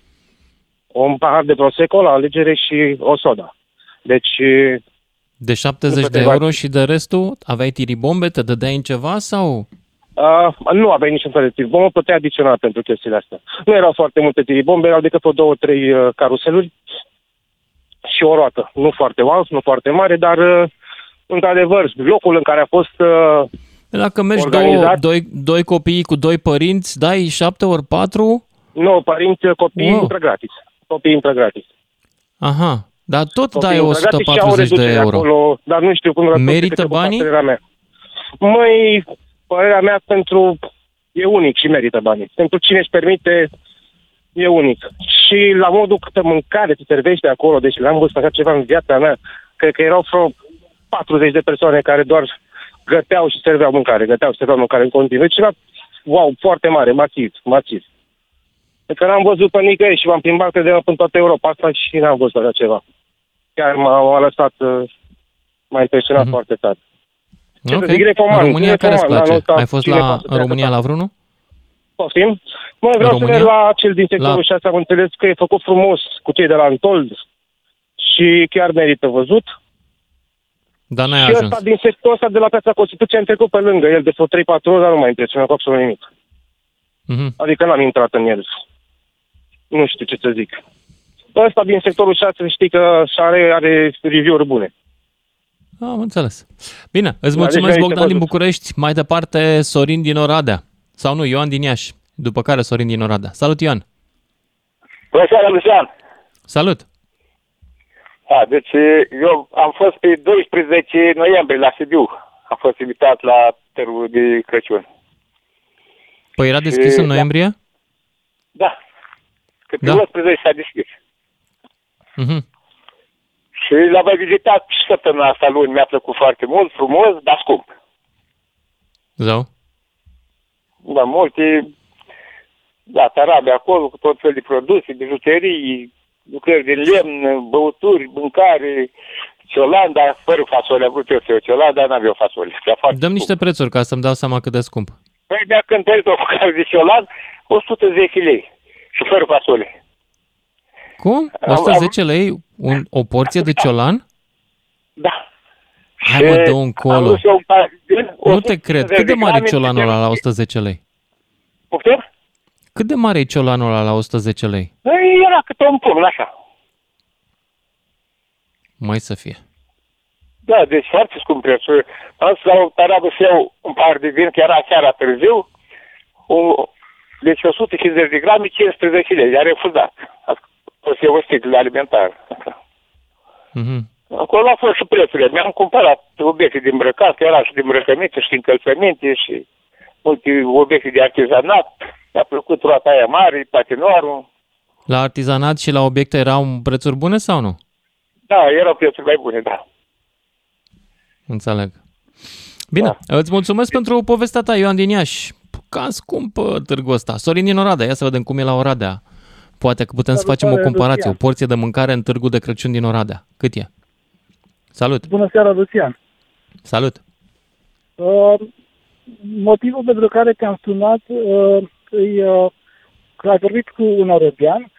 Speaker 9: un pahar de prosecco la alegere și o soda. Deci, uh,
Speaker 3: De 70
Speaker 9: Nu
Speaker 3: de
Speaker 9: plăteai
Speaker 3: euro și de restul aveai tiribombe, te dădeai în ceva sau?
Speaker 9: Uh, nu aveai niciun fel de tiribombe, plăteai adițional pentru chestiile astea. Nu erau foarte multe tiribombe, erau decât o două, trei uh, caruseluri și o roată. Nu foarte wow, nu foarte mare, dar uh, într-adevăr, locul în care a fost uh,
Speaker 3: Dacă mergi două,
Speaker 9: Organizat.
Speaker 3: doi, doi copii cu doi părinți, dai 7 ori 4?
Speaker 9: nu, părinți, copii,
Speaker 3: Wow.
Speaker 9: intră gratis. Copii intră gratis.
Speaker 3: Aha, dar tot
Speaker 9: Copii
Speaker 3: dai
Speaker 9: intră gratis și au
Speaker 3: 140 de
Speaker 9: reducere
Speaker 3: euro.
Speaker 9: Acolo, dar nu știu cum răspunde
Speaker 3: Merită
Speaker 9: câte cu
Speaker 3: banii?
Speaker 9: părerea mea. Măi, părerea mea pentru... E unic și merită banii. Pentru cine își permite, e unic. Și la modul câtă mâncare se servește acolo, deci l-am văzut așa ceva în viața mea, cred că erau vreo 40 de persoane care doar găteau și serveau mâncare, găteau și serveau mâncare în continuu. Deci ceva, wow, foarte mare, masiv, masiv. Că n-am văzut pe nicăieri și m-am plimbat de în toată Europa asta și n-am văzut așa ceva. Chiar m-a, m-a lăsat, uh, m-a impresionat
Speaker 3: Mhm.
Speaker 9: foarte tare. Ce
Speaker 3: Ok.
Speaker 9: să zic, recomand,
Speaker 3: în România care îți
Speaker 9: recomand,
Speaker 3: place?
Speaker 9: anul ăsta
Speaker 3: Ai fost
Speaker 9: cine
Speaker 3: la,
Speaker 9: poate să
Speaker 3: în
Speaker 9: treacă
Speaker 3: România
Speaker 9: pe-
Speaker 3: la vreunul?
Speaker 9: Poftim? Mă, vreau să
Speaker 3: România?
Speaker 9: merg la cel din sectorul
Speaker 3: La-
Speaker 9: 6, am înțeles că e făcut frumos cu cei de la Antold și chiar merită văzut.
Speaker 3: Dar n-ai
Speaker 9: și
Speaker 3: ajuns.
Speaker 9: ăsta din sectorul ăsta de la Piața Constituției am trecut pe lângă el de vreo 3-4 ori, dar nu m-a impresionat cu absolut nimic.
Speaker 3: Mhm.
Speaker 9: Adică n-am intrat în el. Nu știu ce să zic. Ăsta din sectorul 6 știi că și are, are review-uri bune.
Speaker 3: Am înțeles. Bine, îți
Speaker 9: deci
Speaker 3: mulțumesc
Speaker 9: merită
Speaker 3: Bogdan din
Speaker 9: văzut.
Speaker 3: București. Mai departe Sorin din Oradea. Sau nu, Ioan din Iași. După care Sorin din Oradea. Salut, Ioan!
Speaker 10: Bună seara, Lucian!
Speaker 3: Salut!
Speaker 10: Da, deci eu am fost pe 12 noiembrie la Sibiu. Am fost invitat la târgul de Crăciun.
Speaker 3: Păi era deschis
Speaker 10: Și-
Speaker 3: în noiembrie?
Speaker 10: Da. Că pe
Speaker 3: Da.
Speaker 10: 11 s-a deschis.
Speaker 3: Mhm.
Speaker 10: Și l-am mai vizitat și săptămâna asta luni. Mi-a plăcut foarte mult, frumos, dar scump.
Speaker 3: Zău?
Speaker 10: Da, multe, da, tarabe acolo, cu tot fel de produse, bijuterii, lucrări din lemn, băuturi, mâncare, ciolan, dar fără fasole. Am vrut eu să iau ciolan, dar n-aveau fasole. Era foarte
Speaker 3: Dăm
Speaker 10: scump.
Speaker 3: niște prețuri ca să-mi dau seama cât de scump.
Speaker 10: Păi mi-a cântărit o bucată de ciolan, 110 lei. Și fără fasole.
Speaker 3: Cum?
Speaker 10: Am-
Speaker 3: 110 lei un, o porție de ciolan?
Speaker 10: Da.
Speaker 3: Hai mă, dă un
Speaker 10: Am
Speaker 3: colo.
Speaker 10: vrut și eu un par- din
Speaker 3: Nu te cred.
Speaker 10: 150
Speaker 3: Cât de mare e
Speaker 10: grame
Speaker 3: ciolanul ăla la
Speaker 10: de-
Speaker 3: 110 lei?
Speaker 10: Poftim?
Speaker 3: Cât de mare e ciolanul ăla la 110 lei?
Speaker 10: Păi era câte un pumn, așa.
Speaker 3: Mai să fie.
Speaker 10: Da, deci foarte scump prețul. Am să la o tarabă să iau un par de vin, că era seara târziu. O, deci 150 de grame, 15 lei. I-a refuzat. O să iau o sticlă alimentară.
Speaker 3: Mhm.
Speaker 10: Acolo au fost și prețurile. Mi-am cumpărat obiecte de îmbrăcat, că era și de îmbrăcăminte și de încălțăminte și multe obiecte de artizanat. Mi-a plăcut roata aia mare, patinoarul.
Speaker 3: La artizanat și la obiecte erau prețuri bune sau nu?
Speaker 10: Da, erau prețuri mai bune, da.
Speaker 3: Înțeleg. Bine, da. îți mulțumesc pentru povestea ta, Ioan din Iași. Cam scump uh, târgul ăsta. Sorin din Oradea, ia să vedem cum e la Oradea. Poate că putem să facem o
Speaker 11: Salutare,
Speaker 3: comparație, o
Speaker 11: Lucian.
Speaker 3: porție de mâncare în târgul de Crăciun din Oradea. Cât e? Salut!
Speaker 11: Bună seara, Lucian.
Speaker 3: Salut!
Speaker 11: Uh, motivul pentru care te-am sunat uh, e uh, că ai vorbit cu un arabian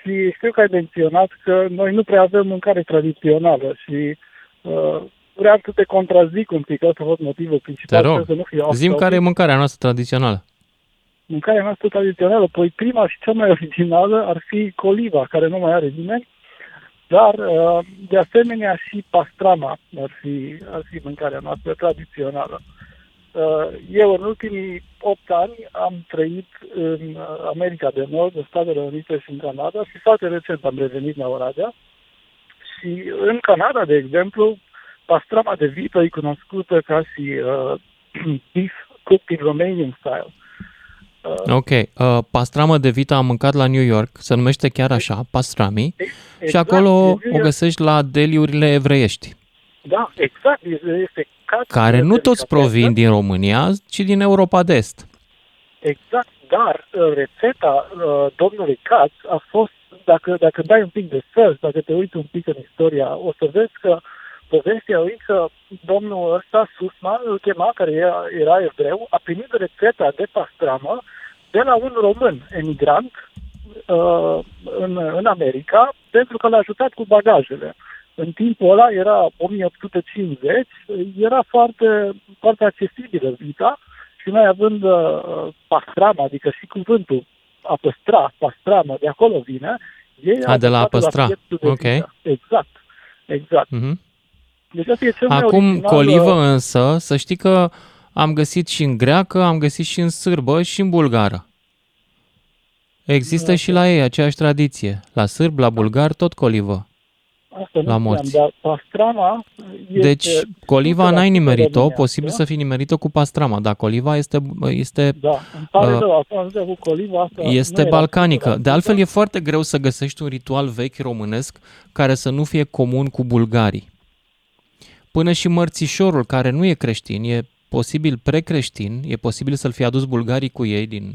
Speaker 11: și știu că ai menționat că noi nu prea avem mâncare tradițională și uh, vreau să te contrazic un pic, ăsta a fost motivul
Speaker 3: Te
Speaker 11: principal.
Speaker 3: rog,
Speaker 11: sper să nu fie off
Speaker 3: zim
Speaker 11: topic.
Speaker 3: care e mâncarea noastră tradițională.
Speaker 11: Mâncarea noastră tradițională, păi prima și cea mai originală ar fi coliva, care nu mai are nimeni, dar uh, de asemenea și pastrama ar fi, ar fi mâncarea noastră tradițională. Uh, Eu în ultimii 8 ani am trăit în uh, America de Nord, în Statele Unite și în Canada și foarte recent am revenit la Oradea. Și în Canada, de exemplu, pastrama de vită e cunoscută ca și uh, [clears throat] beef cooked in Romanian style. Uh,
Speaker 3: Ok, uh, pastramă de vită am mâncat la New York, se numește chiar așa, pastrami, și
Speaker 11: exact,
Speaker 3: acolo
Speaker 11: deci
Speaker 3: o găsești la deliurile evreiești,
Speaker 11: Da, exact. Este, este ca
Speaker 3: care nu toți
Speaker 11: delicatessen.
Speaker 3: provin din România, ci din Europa de Est.
Speaker 11: Exact. Dar uh, rețeta uh, domnului Katz a fost, dacă, dacă dai un pic de search, dacă te uiți un pic în istoria, o să vezi că povestea lui că domnul ăsta, Susman, îl chema, care era, era evreu, a primit rețeta de pastramă de la un român emigrant uh, în, în America pentru că l-a ajutat cu bagajele. În timpul ăla era 1850, era foarte, foarte accesibilă vita și noi având uh, pastrama, adică și cuvântul a păstra, pastramă, de acolo vine, ei
Speaker 3: A, de la a păstra,
Speaker 11: de
Speaker 3: ok.
Speaker 11: Vită. Exact, exact.
Speaker 3: Mhm.
Speaker 11: Deci asta e cel mai
Speaker 3: Acum,
Speaker 11: original,
Speaker 3: colivă
Speaker 11: uh,
Speaker 3: însă, să știi că am găsit și în greacă, am găsit și în sârbă și în bulgară. Există și la ei aceeași tradiție. La sârb, la bulgar, tot colivă.
Speaker 11: Asta nu
Speaker 3: la
Speaker 11: știam,
Speaker 3: morți.
Speaker 11: dar pastrama este
Speaker 3: Deci, coliva n-ai
Speaker 11: 100%
Speaker 3: nimerit-o,
Speaker 11: românească.
Speaker 3: posibil să fi nimerit-o cu pastrama, dar coliva este, este,
Speaker 11: Da, îmi pare
Speaker 3: uh,
Speaker 11: rău, acum am zis cu coliva asta. nu
Speaker 3: este
Speaker 11: era
Speaker 3: balcanică.
Speaker 11: 100%.
Speaker 3: De altfel, e foarte greu să găsești un ritual vechi românesc care să nu fie comun cu bulgarii. Până și mărțișorul, care nu e creștin, e posibil precreștin, e posibil să-l fi adus bulgarii cu ei din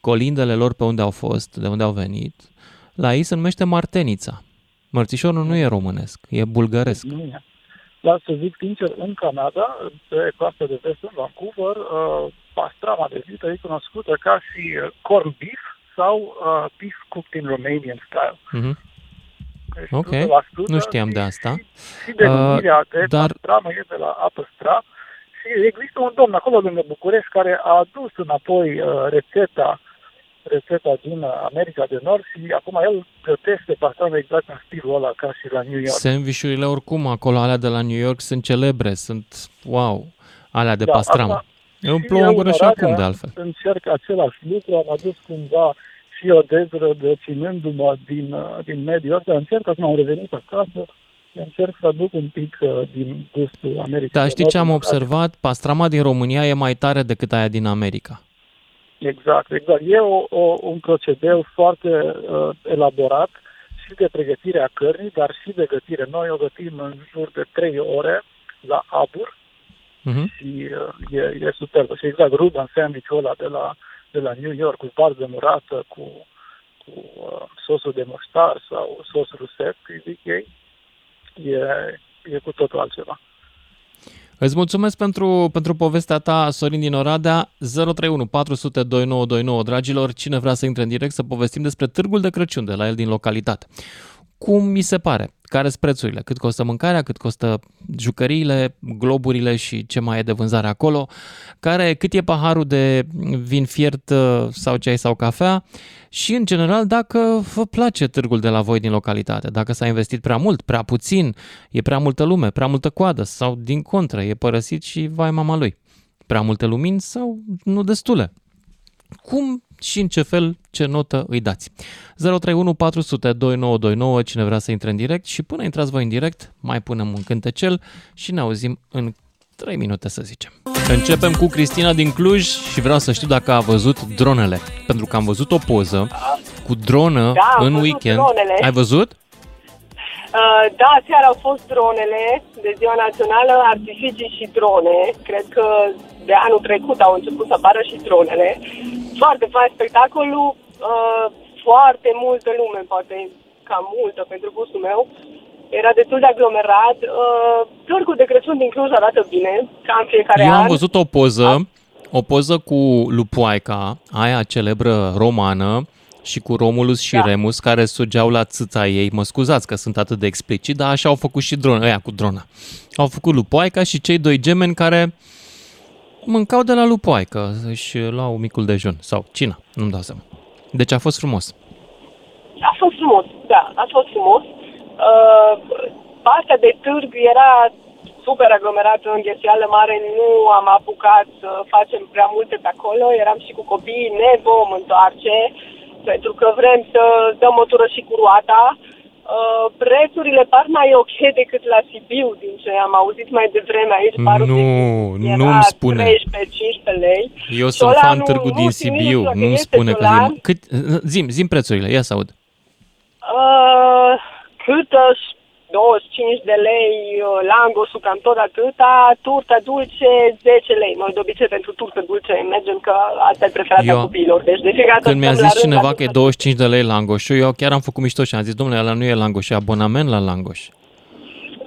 Speaker 3: colindele lor pe unde au fost, de unde au venit. La ei se numește martenița. Mărțișorul nu e românesc, e bulgăresc.
Speaker 11: Nu e. Dar să zic sincer, în Canada, pe coasta de vest, în Vancouver, uh, pastrama de vită e cunoscută ca și uh, corn beef sau uh, beef cooked in Romanian style.
Speaker 3: Mhm.
Speaker 11: Deci,
Speaker 3: Ok,
Speaker 11: 100%
Speaker 3: nu știam de
Speaker 11: și-
Speaker 3: asta.
Speaker 11: Și denumirea
Speaker 3: Uh,
Speaker 11: de
Speaker 3: dar-
Speaker 11: pastramă e de la a păstra. Și există un domn acolo lângă București care a adus înapoi uh, rețeta rețeta din America de Nord și acum el gătește pastramă exact în stilul ăla ca și la New York.
Speaker 3: Sandvișurile oricum acolo, alea de la New York, sunt celebre, sunt wow, alea de
Speaker 11: Da,
Speaker 3: pastramă.
Speaker 11: acum,
Speaker 3: Eu îmi
Speaker 11: și
Speaker 3: plouă în
Speaker 11: eu
Speaker 3: gură
Speaker 11: în
Speaker 3: și
Speaker 11: Oradea
Speaker 3: acum, de altfel.
Speaker 11: Încerc același lucru, am adus cumva și o dezrădăcinându-mă din, uh, din mediul ăsta, încerc, acum am revenit acasă, și încerc să aduc un pic uh, din gustul Americii.
Speaker 3: Dar
Speaker 11: de
Speaker 3: știi
Speaker 11: Nord
Speaker 3: ce am
Speaker 11: în
Speaker 3: observat? Pastrama din România e mai tare decât aia din America.
Speaker 11: Exact, exact. E o, o, un procedeu foarte uh, elaborat și de pregătire a cărnii, dar și de gătire. Noi o gătim în jur de 3 ore la abur
Speaker 3: Mhm.
Speaker 11: și uh, e, e superbă. Și exact, Ruben sandwich-ul ăla de la, de la New York cu varză murată, cu, cu uh, sosul de muștar sau sosul rusesc, îi zic ei, e, e cu totul altceva.
Speaker 3: Îți mulțumesc pentru, pentru povestea ta, Sorin din Oradea, 031 400 2929, dragilor, cine vrea să intre în direct să povestim despre Târgul de Crăciun de la el din localitate. Cum mi se pare? Care sunt prețurile? Cât costă mâncarea? Cât costă jucăriile, globurile și ce mai e de vânzare acolo? Care, cât e paharul de vin fiert uh, sau ceai sau cafea? Și, în general, dacă vă place târgul de la voi din localitate, dacă s-a investit prea mult, prea puțin, e prea multă lume, prea multă coadă sau, din contră, e părăsit și vai mama lui. Prea multe lumini sau nu destule? Cum și în ce fel, ce notă îi dați. 031 400 2929, cine vrea să intre în direct și până intrați voi în direct, mai punem un cântecel și ne auzim în 3 minute să zicem. Începem cu Cristina din Cluj și vreau să știu dacă a văzut dronele, pentru că am văzut o poză cu dronă
Speaker 12: Da, am
Speaker 3: în
Speaker 12: văzut
Speaker 3: weekend.
Speaker 12: dronele.
Speaker 3: Ai văzut?
Speaker 12: Uh, da, seara au fost dronele de ziua națională, artificii și drone. Cred că de anul trecut au început să apară și dronele. Foarte fain spectacolul, uh, foarte multă lume, poate cam multă pentru gustul meu. Era destul de aglomerat. Uh, Târgul de Crăciun din Cluj arată bine, ca în fiecare
Speaker 3: Eu
Speaker 12: an.
Speaker 3: am văzut o poză, o poză cu Lupoaica, aia celebră romană, și cu Romulus și
Speaker 12: Da.
Speaker 3: Remus, care sugeau la țâța ei. Mă scuzați că sunt atât de explicit, dar așa au făcut și drona, aia cu drona. Au făcut Lupoaica și cei doi gemeni care mâncau de la Lupoaica, își luau micul dejun sau cina, nu-mi dau seama. Deci a fost frumos.
Speaker 12: A fost frumos, da, a fost frumos. Uh, partea de târg era super aglomerată în gheseală mare, nu am apucat să facem prea multe pe acolo, eram și cu copiii, ne vom întoarce, pentru că vrem să dăm o tură și cu roata. Uh, prețurile par mai ok decât la Sibiu, din ce am auzit mai devreme aici. Parul
Speaker 3: Nu,
Speaker 12: era
Speaker 3: nu-mi spune.
Speaker 12: 13-15 lei.
Speaker 3: Eu
Speaker 12: Și
Speaker 3: sunt
Speaker 12: ăla
Speaker 3: fan
Speaker 12: nu-
Speaker 3: târgu
Speaker 12: nu
Speaker 3: din
Speaker 12: știu nici
Speaker 3: Sibiu,
Speaker 12: dacă
Speaker 3: nu-mi
Speaker 12: este
Speaker 3: spune că...
Speaker 12: dolar.
Speaker 3: Cât, zim, zim prețurile, ia să aud.
Speaker 12: Uh, cât uh, 25 de lei, uh, langosul cam tot atâta, turtă dulce 10 lei. Noi de obicei pentru turtă dulce mergem că asta e preferata
Speaker 3: Eu-
Speaker 12: copiilor. Deci de fiecare dată
Speaker 3: Când mi-a
Speaker 12: stăm la
Speaker 3: zis
Speaker 12: rând,
Speaker 3: cineva
Speaker 12: adică-
Speaker 3: că e 25 de lei langoșul, eu chiar am făcut mișto și am zis, domnule, ăla nu e langoș, e abonament la langoș.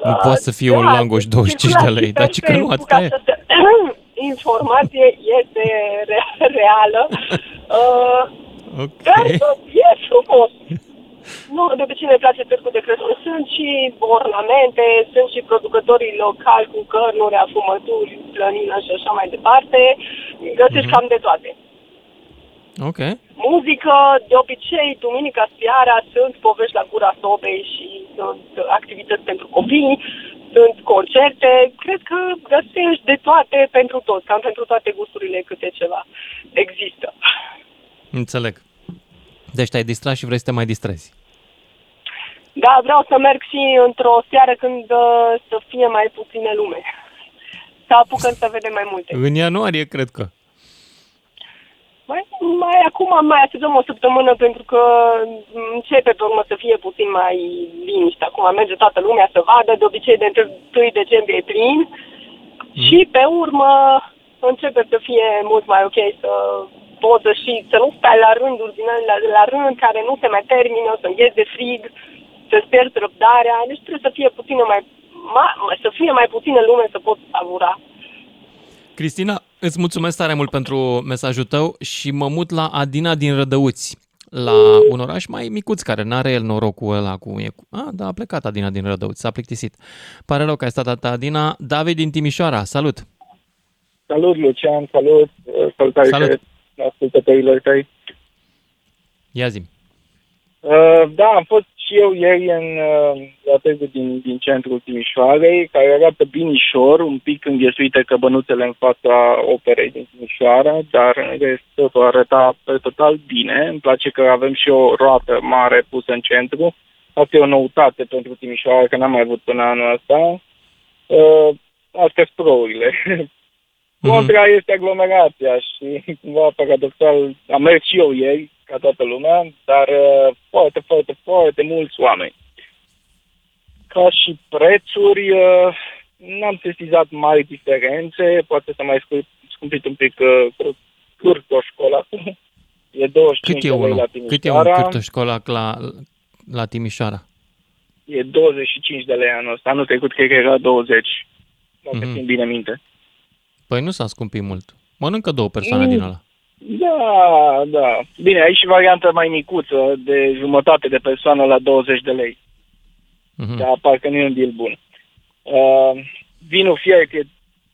Speaker 3: Nu poate să fie un
Speaker 12: da,
Speaker 3: langoș 25 de lei, dar ci că nu, atâta e.
Speaker 12: Această [clears throat] informație este re- [laughs] reală. [laughs] Uh,
Speaker 3: Ok.
Speaker 12: Dar e frumos. Nu, de obicei ne place târgul de Crăciun. Sunt și ornamente, sunt și producătorii locali cu cărnuri, afumături, plănină și așa mai departe. Găsești
Speaker 3: Mhm.
Speaker 12: cam de toate.
Speaker 3: Ok.
Speaker 12: Muzică, de obicei, duminica seara sunt povești la gura sobei și sunt activități pentru copii, sunt concerte. Cred că găsești de toate pentru toți, cam pentru toate gusturile câte ceva există.
Speaker 3: Înțeleg. Deci te-ai distrat și vrei să te mai distrezi.
Speaker 12: Da, vreau să merg și într-o seară când uh, să fie mai puține lume. Să apucăm să vedem mai multe.
Speaker 3: În ianuarie, cred că.
Speaker 12: Mai, mai acum mai așteptăm o săptămână pentru că începe pe urmă să fie puțin mai liniște. Acum merge toată lumea să vadă, de obicei de 1 decembrie e plin și pe urmă începe să fie mult mai ok să poți să și să nu stai la rânduri din alea- la, la rând care nu se mai termină, să îngheți de frig, să-ți pierzi răbdarea, deci trebuie să fie puțină mai, ma, să fie mai puțină lume să poți savura.
Speaker 3: Cristina, îți mulțumesc tare mult pentru mesajul tău și mă mut la Adina din Rădăuți, la un oraș mai micuț care n-are el norocul ăla cu... E cu... A, da, a plecat Adina din Rădăuți, s-a plictisit. Pare rău că ai stat atâta, Adina. David din Timișoara, salut!
Speaker 13: Salut, Lucian, salut, uh, salutare
Speaker 3: Salut.
Speaker 13: Salut. ascultătorilor tăi.
Speaker 3: Ia zi
Speaker 13: Uh, da, am fost și eu ieri în uh, la târgul din, din centrul Timișoarei, care arată binișor, un pic înghesuite căbănuțele în fața operei din Timișoara, dar în rest totul arăta pe total bine. Îmi place că avem și o roată mare pusă în centru. Asta e o noutate pentru Timișoara, că n-am mai avut până anul ăsta. Uh, astea sunt [laughs] prourile. Contra este aglomerația și cumva paradoxal am mers și eu ieri, ca toată lumea, dar uh, foarte, foarte, foarte mulți oameni. Ca și prețuri, uh, n-am sesizat mari diferențe, poate să mai scu- scumpit un pic uh, cârtoșcol acum. [laughs] E 25
Speaker 3: Cât e
Speaker 13: de lei la
Speaker 3: unul? Cât e un
Speaker 13: Timișoara,
Speaker 3: cârtoșcolac la, la Timișoara?
Speaker 13: e 25 de lei anul ăsta. Anul trecut cred că era 20, dacă
Speaker 3: Mhm.
Speaker 13: țin bine minte.
Speaker 3: Păi nu s-a scumpit mult. Mănâncă două persoane
Speaker 13: Mm.
Speaker 3: din ăla.
Speaker 13: Da, da. Bine, aici și varianta mai micuță, de jumătate de persoană la 20 de lei.
Speaker 3: Mhm.
Speaker 13: Dar parcă nu e un deal bun. Uh, vinul fiert e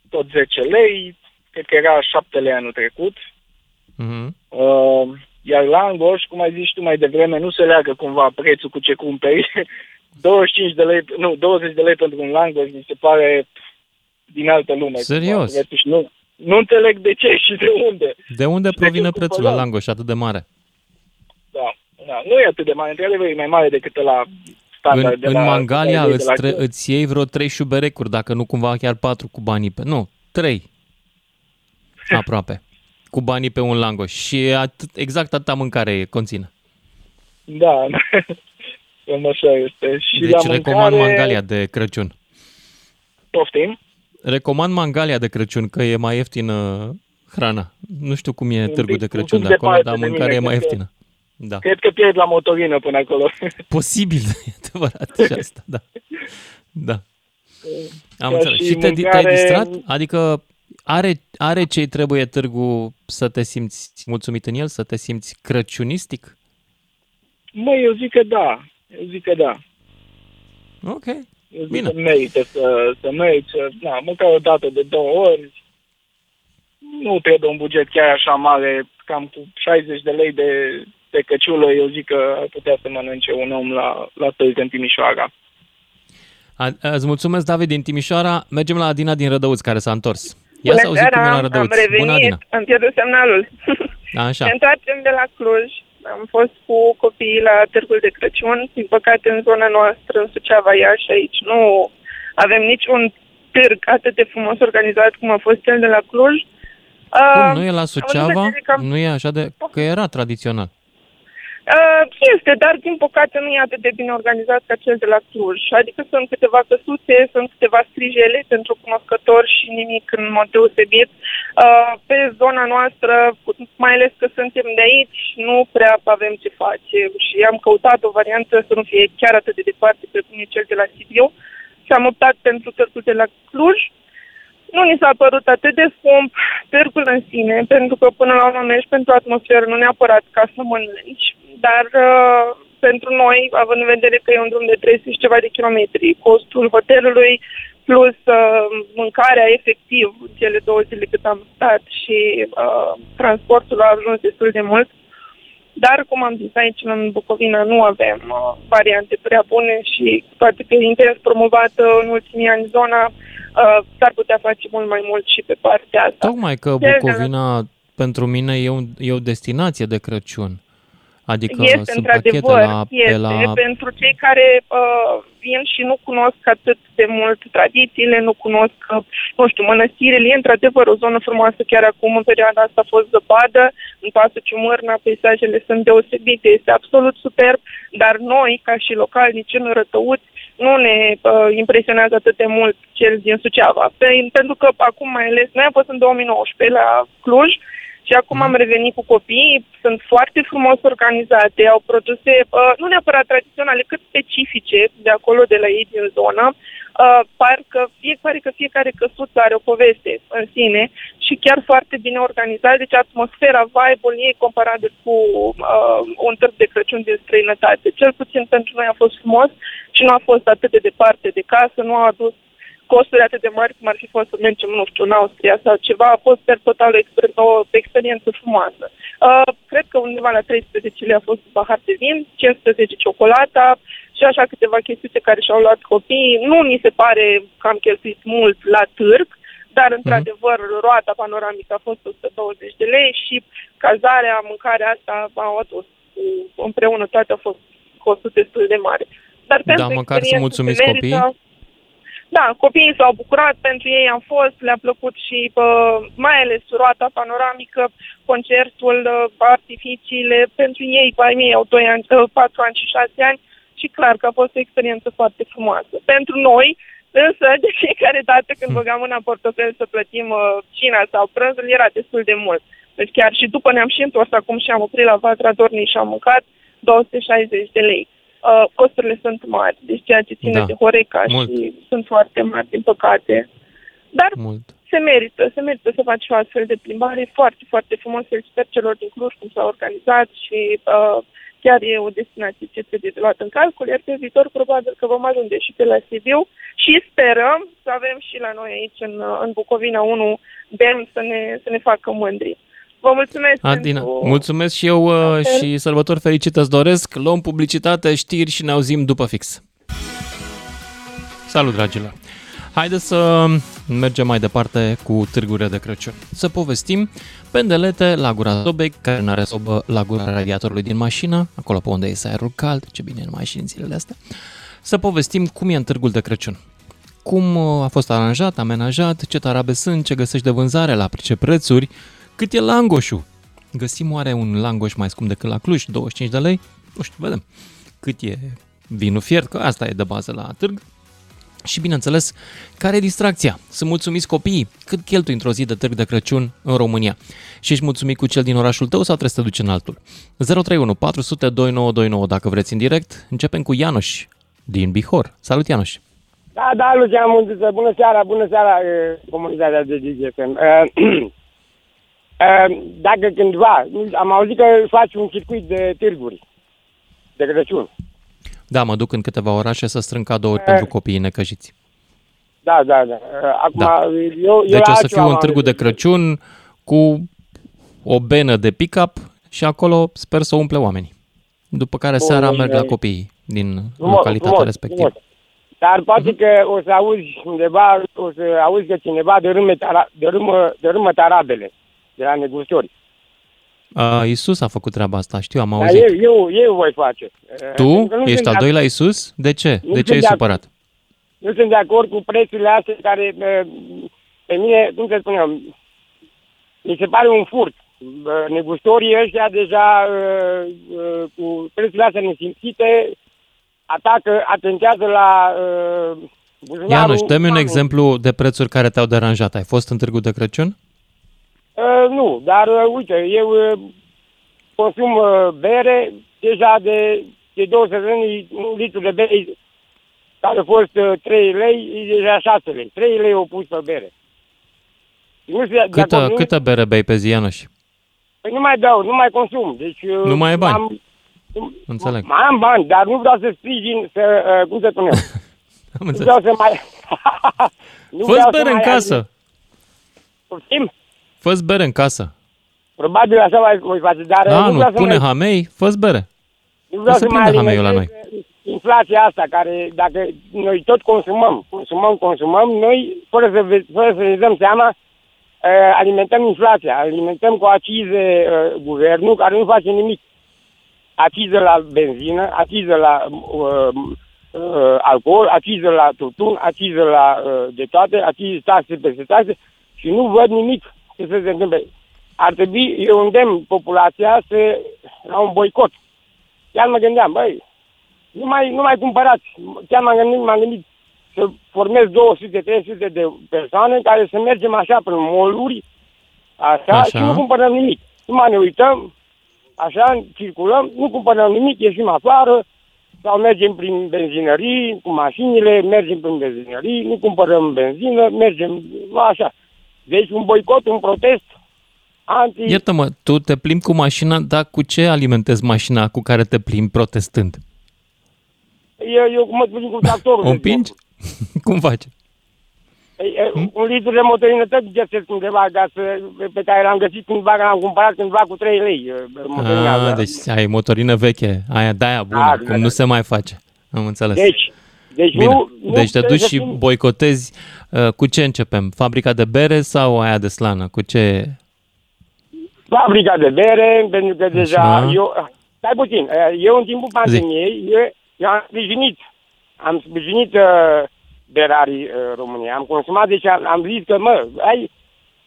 Speaker 13: tot 10 lei, cred că era 7 lei anul trecut.
Speaker 3: Mhm.
Speaker 13: Uh, iar langoș, cum ai zis tu mai devreme, nu se leagă cumva prețul cu ce cumperi. [laughs] 25 de lei, nu, 20 de lei pentru un langoș mi se pare din altă lume.
Speaker 3: Serios?
Speaker 13: Cumva. Și nu, nu înțeleg de ce și de unde.
Speaker 3: De unde
Speaker 13: Și de
Speaker 3: provine
Speaker 13: ce
Speaker 3: prețul la
Speaker 13: cumpărăm?
Speaker 3: langoș atât de mare?
Speaker 13: Da, da, nu e atât de mare, într-adevăr e mai mare decât la standard.
Speaker 3: În,
Speaker 13: de
Speaker 3: în
Speaker 13: la,
Speaker 3: Mangalia
Speaker 13: de la,
Speaker 3: îți,
Speaker 13: de
Speaker 3: tre-
Speaker 13: la,
Speaker 3: îți iei vreo trei șuberecuri, dacă nu cumva chiar patru cu banii pe... Nu, trei. [laughs] Aproape. Cu banii pe un langoș. Și atât, exact atâta mâncare conține.
Speaker 13: Da, [laughs] cam așa este. Și
Speaker 3: Deci
Speaker 13: la
Speaker 3: recomand
Speaker 13: mâncare,
Speaker 3: Mangalia de Crăciun.
Speaker 13: Poftim?
Speaker 3: Recomand Mangalia de Crăciun, că e mai ieftină hrana. Nu știu cum e
Speaker 13: Un
Speaker 3: târgul
Speaker 13: pic-
Speaker 3: de
Speaker 13: un
Speaker 3: Crăciun
Speaker 13: pic
Speaker 3: de acolo,
Speaker 13: departe
Speaker 3: dar
Speaker 13: de
Speaker 3: mâncarea e
Speaker 13: mine,
Speaker 3: mai
Speaker 13: cred că-
Speaker 3: ieftină. Da.
Speaker 13: Cred că pierd la motorină până acolo. [laughs]
Speaker 3: Posibil, e adevărat și asta, da. Da. Am
Speaker 13: Ca
Speaker 3: înțeles.
Speaker 13: și
Speaker 3: Și te,
Speaker 13: mâncare-
Speaker 3: te-ai distrat? Adică are, are ce trebuie târgu să te simți mulțumit în el, să te simți crăciunistic?
Speaker 13: Mă, eu zic că da. Eu zic că da.
Speaker 3: Ok.
Speaker 13: Eu zic
Speaker 3: Bine.
Speaker 13: că merită să, să mergi, să, na, măcar o dată de două ori. Nu trebuie un buget chiar așa mare, cam cu 60 de lei de, de căciulă, eu zic că ar putea să mănânce un om la, la târg în Timișoara.
Speaker 3: A, îți mulțumesc, David, din Timișoara. Mergem la Adina din Rădăuți, care s-a întors. Ia să auzim cum e la
Speaker 14: am
Speaker 3: Rădăuți. Bună,
Speaker 14: revenit,
Speaker 3: Adina.
Speaker 14: am pierdut semnalul.
Speaker 3: Așa.
Speaker 14: Ne întoarcem de la Cluj. Am fost cu copiii la Târgul de Crăciun. Din păcate, în zona noastră, în Suceava, Iași, aici nu avem niciun târg atât de frumos organizat cum a fost cel de la Cluj.
Speaker 3: Cum,
Speaker 14: Ah,
Speaker 3: nu e la
Speaker 14: am avut
Speaker 3: Suceava?
Speaker 14: vedere că am-
Speaker 3: Nu e așa de... Că era tradițional.
Speaker 14: Uh, este, dar din păcate nu e atât de bine organizat ca cel de la Cluj. Adică sunt câteva căsuțe, sunt câteva strijele pentru cunoscători și nimic în mod deosebit. Uh, pe zona noastră, mai ales că suntem de aici, nu prea avem ce face și am căutat o variantă să nu fie chiar atât de departe precum e cel de la Sibiu și am optat pentru târgul de la Cluj. Nu ni s-a părut atât de scump târgul în sine, pentru că până la urmă mergi pentru atmosferă, nu neapărat ca să mănânci, dar uh, pentru noi, având în vedere că e un drum de 300 și ceva de kilometri, costul hotelului plus uh, mâncarea efectiv cele două zile cât am stat și uh, transportul a ajuns destul de mult. Dar, cum am zis, aici în Bucovina nu avem uh, variante prea bune și toate că e intens promovată în ultimii ani zona, uh, s-ar putea face mult mai mult și pe partea asta.
Speaker 3: Tocmai că Bucovina pentru mine e, un, e o destinație de Crăciun. Adică
Speaker 14: este
Speaker 3: sunt pachete
Speaker 14: într-adevăr,
Speaker 3: la,
Speaker 14: este
Speaker 3: pe la...
Speaker 14: pentru cei care uh, vin și nu cunosc atât de mult tradițiile, nu cunosc, uh, nu știu, mănăstirile, e într-adevăr o zonă frumoasă, chiar acum în perioada asta a fost zăpadă, în pasul Ciumârna, peisajele sunt deosebite, este absolut superb, dar noi, ca și localnici în Rătăuți, nu ne uh, impresionează atât de mult cel din Suceava. Pe, pentru că acum mai ales, noi am fost în 2019 la Cluj și acum am revenit cu copiii, sunt foarte frumos organizate, au produse uh, nu neapărat tradiționale, cât specifice de acolo, de la ei din zonă. Uh, parcă fiecare, că fiecare căsuță are o poveste în sine și chiar foarte bine organizat, deci atmosfera, vibe-ul ei comparabil cu uh, un târg de Crăciun din străinătate. Cel puțin pentru noi a fost frumos și nu a fost atât de departe de casă, nu a adus costuri atât de mari cum ar fi fost să mergem, nu știu, în Austria sau ceva, a fost per total o, exper- o experiență frumoasă. Uh, cred că undeva la 13 lei a fost pahar de vin, 15 ciocolata și așa câteva chestii care și-au luat copiii. Nu ni se pare că am cheltuit mult la târg, dar într-adevăr roata panoramică a fost 120 de lei și cazarea, mâncarea asta au adus împreună toate au fost costuri destul de mari. Dar
Speaker 3: Da,
Speaker 14: pentru
Speaker 3: măcar să
Speaker 14: experiență
Speaker 3: mulțumiți
Speaker 14: se merită.
Speaker 3: copiii.
Speaker 14: Da, copiii s-au bucurat, pentru ei am fost, le-a plăcut și pă, mai ales roata panoramică, concertul, uh, artificiile, pentru ei, ai mei au 2 ani, 4 ani și 6 ani și clar că a fost o experiență foarte frumoasă. Pentru noi, însă, de fiecare dată când băgam în portofel să plătim uh, cina sau prânzul, era destul de mult. Deci chiar și după ne-am și întors acum și am oprit la Vatra Dornii și am mâncat 260 de lei uh, costurile sunt mari, deci ceea ce ține
Speaker 3: Da,
Speaker 14: de Horeca
Speaker 3: mult.
Speaker 14: și sunt foarte mari, din păcate. Dar
Speaker 3: Mult.
Speaker 14: se merită, se merită să faci o astfel de plimbare. E foarte, foarte frumos. Felicitări celor din Cluj cum s-au organizat și uh, chiar e o destinație ce trebuie de luat în calcul, iar pe viitor probabil că vom ajunge și pe la Sibiu și sperăm să avem și la noi aici în, uh, în Bucovina 1 demn să ne, să ne facă mândri. Vă mulțumesc
Speaker 3: Adina,
Speaker 14: pentru...
Speaker 3: mulțumesc și eu uh, și sărbători fericite îți doresc. Luăm publicitate, știri și ne auzim după fix. Salut, dragilor! Haideți să mergem mai departe cu târgurile de Crăciun. Să povestim pendelete la gura sobei, care nu are sobă la gura radiatorului din mașină, acolo pe unde este aerul cald, ce bine nu mai și în zilele astea. Să povestim cum e în târgul de Crăciun. Cum uh, a fost aranjat, amenajat, ce tarabe sunt, ce găsești de vânzare, la ce prețuri, cât e langoșul. Găsim oare un langoș mai scump decât la Cluj, 25 de lei? Nu știu, vedem. Cât e vinul fiert, că asta e de bază la târg. Și bineînțeles, care e distracția? Sunt mulțumiți copiii? Cât cheltui într-o zi de târg de Crăciun în România? Și ești mulțumit cu cel din orașul tău sau trebuie să te duci în altul? 031 400 2929 dacă vreți în direct. Începem cu Ianoș din Bihor. Salut Ianoș!
Speaker 15: Da, da, Lucian Mundiță, bună seara, bună seara, e, comunitatea de DGFM. [clears throat] Dacă cândva, am auzit că faci un circuit de târguri, de Crăciun.
Speaker 3: Da, mă duc în câteva orașe să strâng cadouri pentru copiii necăjiți.
Speaker 15: Da, da, da. Uh, Acum,
Speaker 3: Da.
Speaker 15: eu, eu
Speaker 3: Deci o să
Speaker 15: altceva
Speaker 3: fiu în
Speaker 15: am
Speaker 3: târgul de
Speaker 15: auzit.
Speaker 3: Crăciun cu o benă de pick-up și acolo sper să umple oamenii. După care
Speaker 15: Bun,
Speaker 3: seara merg la
Speaker 15: bine.
Speaker 3: copiii din
Speaker 15: Frumos,
Speaker 3: localitatea
Speaker 15: frumos,
Speaker 3: respectivă.
Speaker 15: frumos. Dar
Speaker 3: Mhm.
Speaker 15: poate că o să auzi undeva, o să auzi că cineva dărâme, tara, dărâmă, dărâmă tarabele de la negustori.
Speaker 3: Uh, Isus a făcut treaba asta, știu, am
Speaker 15: Dar
Speaker 3: auzit.
Speaker 15: eu, eu, eu voi face. Uh,
Speaker 3: Tu
Speaker 15: pentru că nu
Speaker 3: ești
Speaker 15: sunt
Speaker 3: al
Speaker 15: de-
Speaker 3: doilea Isus? De ce?
Speaker 15: Nu
Speaker 3: De ce
Speaker 15: sunt
Speaker 3: e
Speaker 15: de
Speaker 3: supărat?
Speaker 15: Nu sunt de acord cu prețurile astea care uh, pe mine, cum să spun eu, mi se pare un furt. uh, negustorii ăștia deja uh, uh, cu prețurile astea nesimțite atacă, atentează la uh, buzunarul
Speaker 3: Ianuș, dă-mi un
Speaker 15: oamenilor.
Speaker 3: exemplu de prețuri care te-au deranjat. Ai fost în Târgu de Crăciun?
Speaker 15: Uh, nu, dar uh, uite, eu uh, consum uh, bere deja de, de două săptămâni, un litru de bere care a fost uh, 3 lei, e deja 6 lei. 3 lei au pus pe bere. Și Nu știu, dacă
Speaker 3: Câtă,
Speaker 15: nu,
Speaker 3: câtă bere bei pe zi, Ianuș?
Speaker 15: Păi nu mai beau, nu mai consum. Deci, uh,
Speaker 3: Nu mai ai bani.
Speaker 15: Am,
Speaker 3: Înțeleg.
Speaker 15: mai am bani, dar nu vreau să sprijin, să, uh, cum să spun eu, [laughs]
Speaker 3: Am
Speaker 15: nu
Speaker 3: înțeles.
Speaker 15: vreau să mai... [laughs] nu
Speaker 3: Fă-ți
Speaker 15: vreau să
Speaker 3: bere în
Speaker 15: mai
Speaker 3: casă.
Speaker 15: Poftim?
Speaker 3: Fă-ți bere în casă.
Speaker 15: Probabil așa mai voi face, dar uh,
Speaker 3: Da,
Speaker 15: nu
Speaker 3: nu,
Speaker 15: vreau să
Speaker 3: pune
Speaker 15: mai...
Speaker 3: hamei, fă-ți bere.
Speaker 15: Nu vreau
Speaker 3: se
Speaker 15: să mai
Speaker 3: prinde hameiul la
Speaker 15: alimentez inflația asta, care dacă noi tot consumăm, consumăm, consumăm, noi, fără să, ve- fără să ne dăm seama, uh, alimentăm inflația, alimentăm cu acize uh, guvernul care nu face nimic. Aciză la benzină, aciză la uh, uh, alcool, aciză la tutun, aciză la uh, de toate, aciză taxe peste taxe și nu văd nimic ce să se întâmple. Ar trebui, eu îndemn populația să, la un boicot. Chiar mă gândeam, băi, nu mai, nu mai cumpărați. Chiar m-am gândit, m-am gândit să formez 200-300 de persoane care să mergem așa prin moluri, așa,
Speaker 3: Așa.
Speaker 15: și nu cumpărăm nimic. Numai ne uităm, așa, circulăm, nu cumpărăm nimic, ieșim afară, sau mergem prin benzinării cu mașinile, mergem prin benzinării, nu cumpărăm benzină, mergem așa. Deci un boicot, un protest anti...
Speaker 3: Iartă-mă, tu te plimbi cu mașina, dar cu ce alimentezi mașina cu care te plimbi protestând?
Speaker 15: Eu, eu mă duc cu tractorul.
Speaker 3: O împingi? [laughs] Cum faci?
Speaker 15: Ei, e, Un litru de motorină tot găsesc undeva ca să, pe care l-am găsit cândva, că l-am cumpărat cândva cu 3 lei. e, motorina
Speaker 3: Ah,
Speaker 15: asta.
Speaker 3: deci ai motorină veche, aia de-aia bună,
Speaker 15: Da,
Speaker 3: cum
Speaker 15: da,
Speaker 3: nu
Speaker 15: da.
Speaker 3: se mai face. Am înțeles.
Speaker 15: Deci, deci
Speaker 3: Bine.
Speaker 15: nu, nu
Speaker 3: deci te
Speaker 15: trebuie
Speaker 3: duci
Speaker 15: să
Speaker 3: și
Speaker 15: fim-
Speaker 3: boicotezi. Uh, Cu ce începem? Fabrica de bere sau aia de slană? Cu ce?
Speaker 15: fabrica de bere, pentru că deja
Speaker 3: Așa.
Speaker 15: eu... Stai puțin, e, eu în timpul pandemiei, eu, eu am sprijinit, am sprijinit uh, berarii uh, României, am consumat, deci am, am zis că, mă, ai,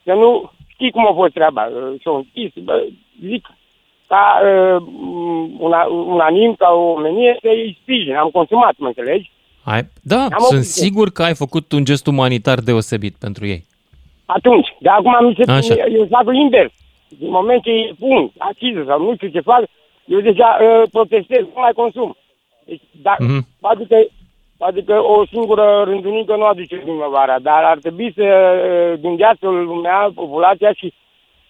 Speaker 15: că nu știi cum a fost treaba, uh, s-au închis, bă, zic, ca uh, una, unanim, ca o omenie, să-i sprijin, am consumat, mă înțelegi?
Speaker 3: Ai... Da,
Speaker 15: Am
Speaker 3: sunt
Speaker 15: oprit.
Speaker 3: sigur că ai făcut un gest umanitar deosebit pentru ei.
Speaker 15: Atunci, de acum mi se
Speaker 3: Așa.
Speaker 15: eu fac invers. Din moment ce îi pun aciză sau nu știu ce fac, eu deja uh, protestez, nu mai consum. Deci, da,
Speaker 3: Mhm.
Speaker 15: mm-hmm. adică, adică o singură rândunică nu aduce primăvara, dar ar trebui să uh, gândească lumea, populația și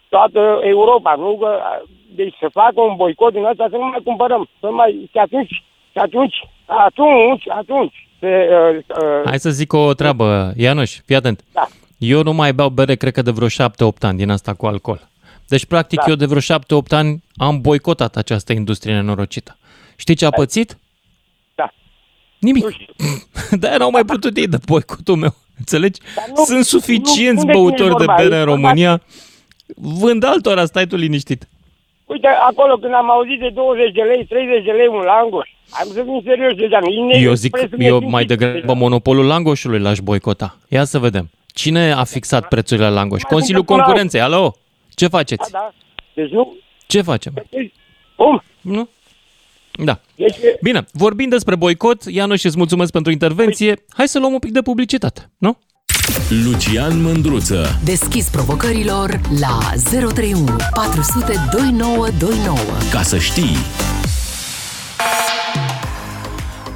Speaker 15: toată Europa, nu? Că, uh, deci să facă un boicot din ăsta, să nu mai cumpărăm. Să mai, și atunci, și atunci, atunci, atunci, se, uh, uh,
Speaker 3: Hai să zic o treabă, Ianuș, fii atent.
Speaker 15: Da.
Speaker 3: Eu nu mai beau bere, cred că de vreo 7-8 ani din asta cu alcool. Deci, practic,
Speaker 15: Da.
Speaker 3: eu de vreo 7-8 ani am boicotat această industrie nenorocită. Știi ce a pățit?
Speaker 15: Da.
Speaker 3: Nimic. [laughs] De-aia n-au mai putut ei de boicotul meu. Înțelegi?
Speaker 15: nu-
Speaker 3: Sunt suficienți
Speaker 15: nu- nu de cine e
Speaker 3: băutori de
Speaker 15: vorba
Speaker 3: bere
Speaker 15: aici,
Speaker 3: în
Speaker 15: vorba-
Speaker 3: România. Vând altora, stai tu liniștit.
Speaker 15: Uite, acolo când am auzit de 20 de lei, 30 de lei un langoș, am să fim serios deja. nu- e
Speaker 3: Eu zic,
Speaker 15: prețul
Speaker 3: eu
Speaker 15: nesimțit
Speaker 3: mai degrabă
Speaker 15: deja.
Speaker 3: monopolul langoșului l-aș boicota. Ia să vedem. Cine a fixat prețurile la langoș?
Speaker 15: Mai
Speaker 3: Consiliul
Speaker 15: bine până
Speaker 3: Concurenței, alo? Ce faceți?
Speaker 15: Da, da. Deci nu,
Speaker 3: Ce facem?
Speaker 15: cum?
Speaker 3: Nu? Da.
Speaker 15: Deci,
Speaker 3: Bine, vorbind despre boicot, Ianuș, îți mulțumesc pentru intervenție. Hai să luăm un pic de publicitate, nu?
Speaker 1: Lucian Mândruță.
Speaker 2: Deschis provocărilor la 031 400 2929.
Speaker 1: Ca să știi.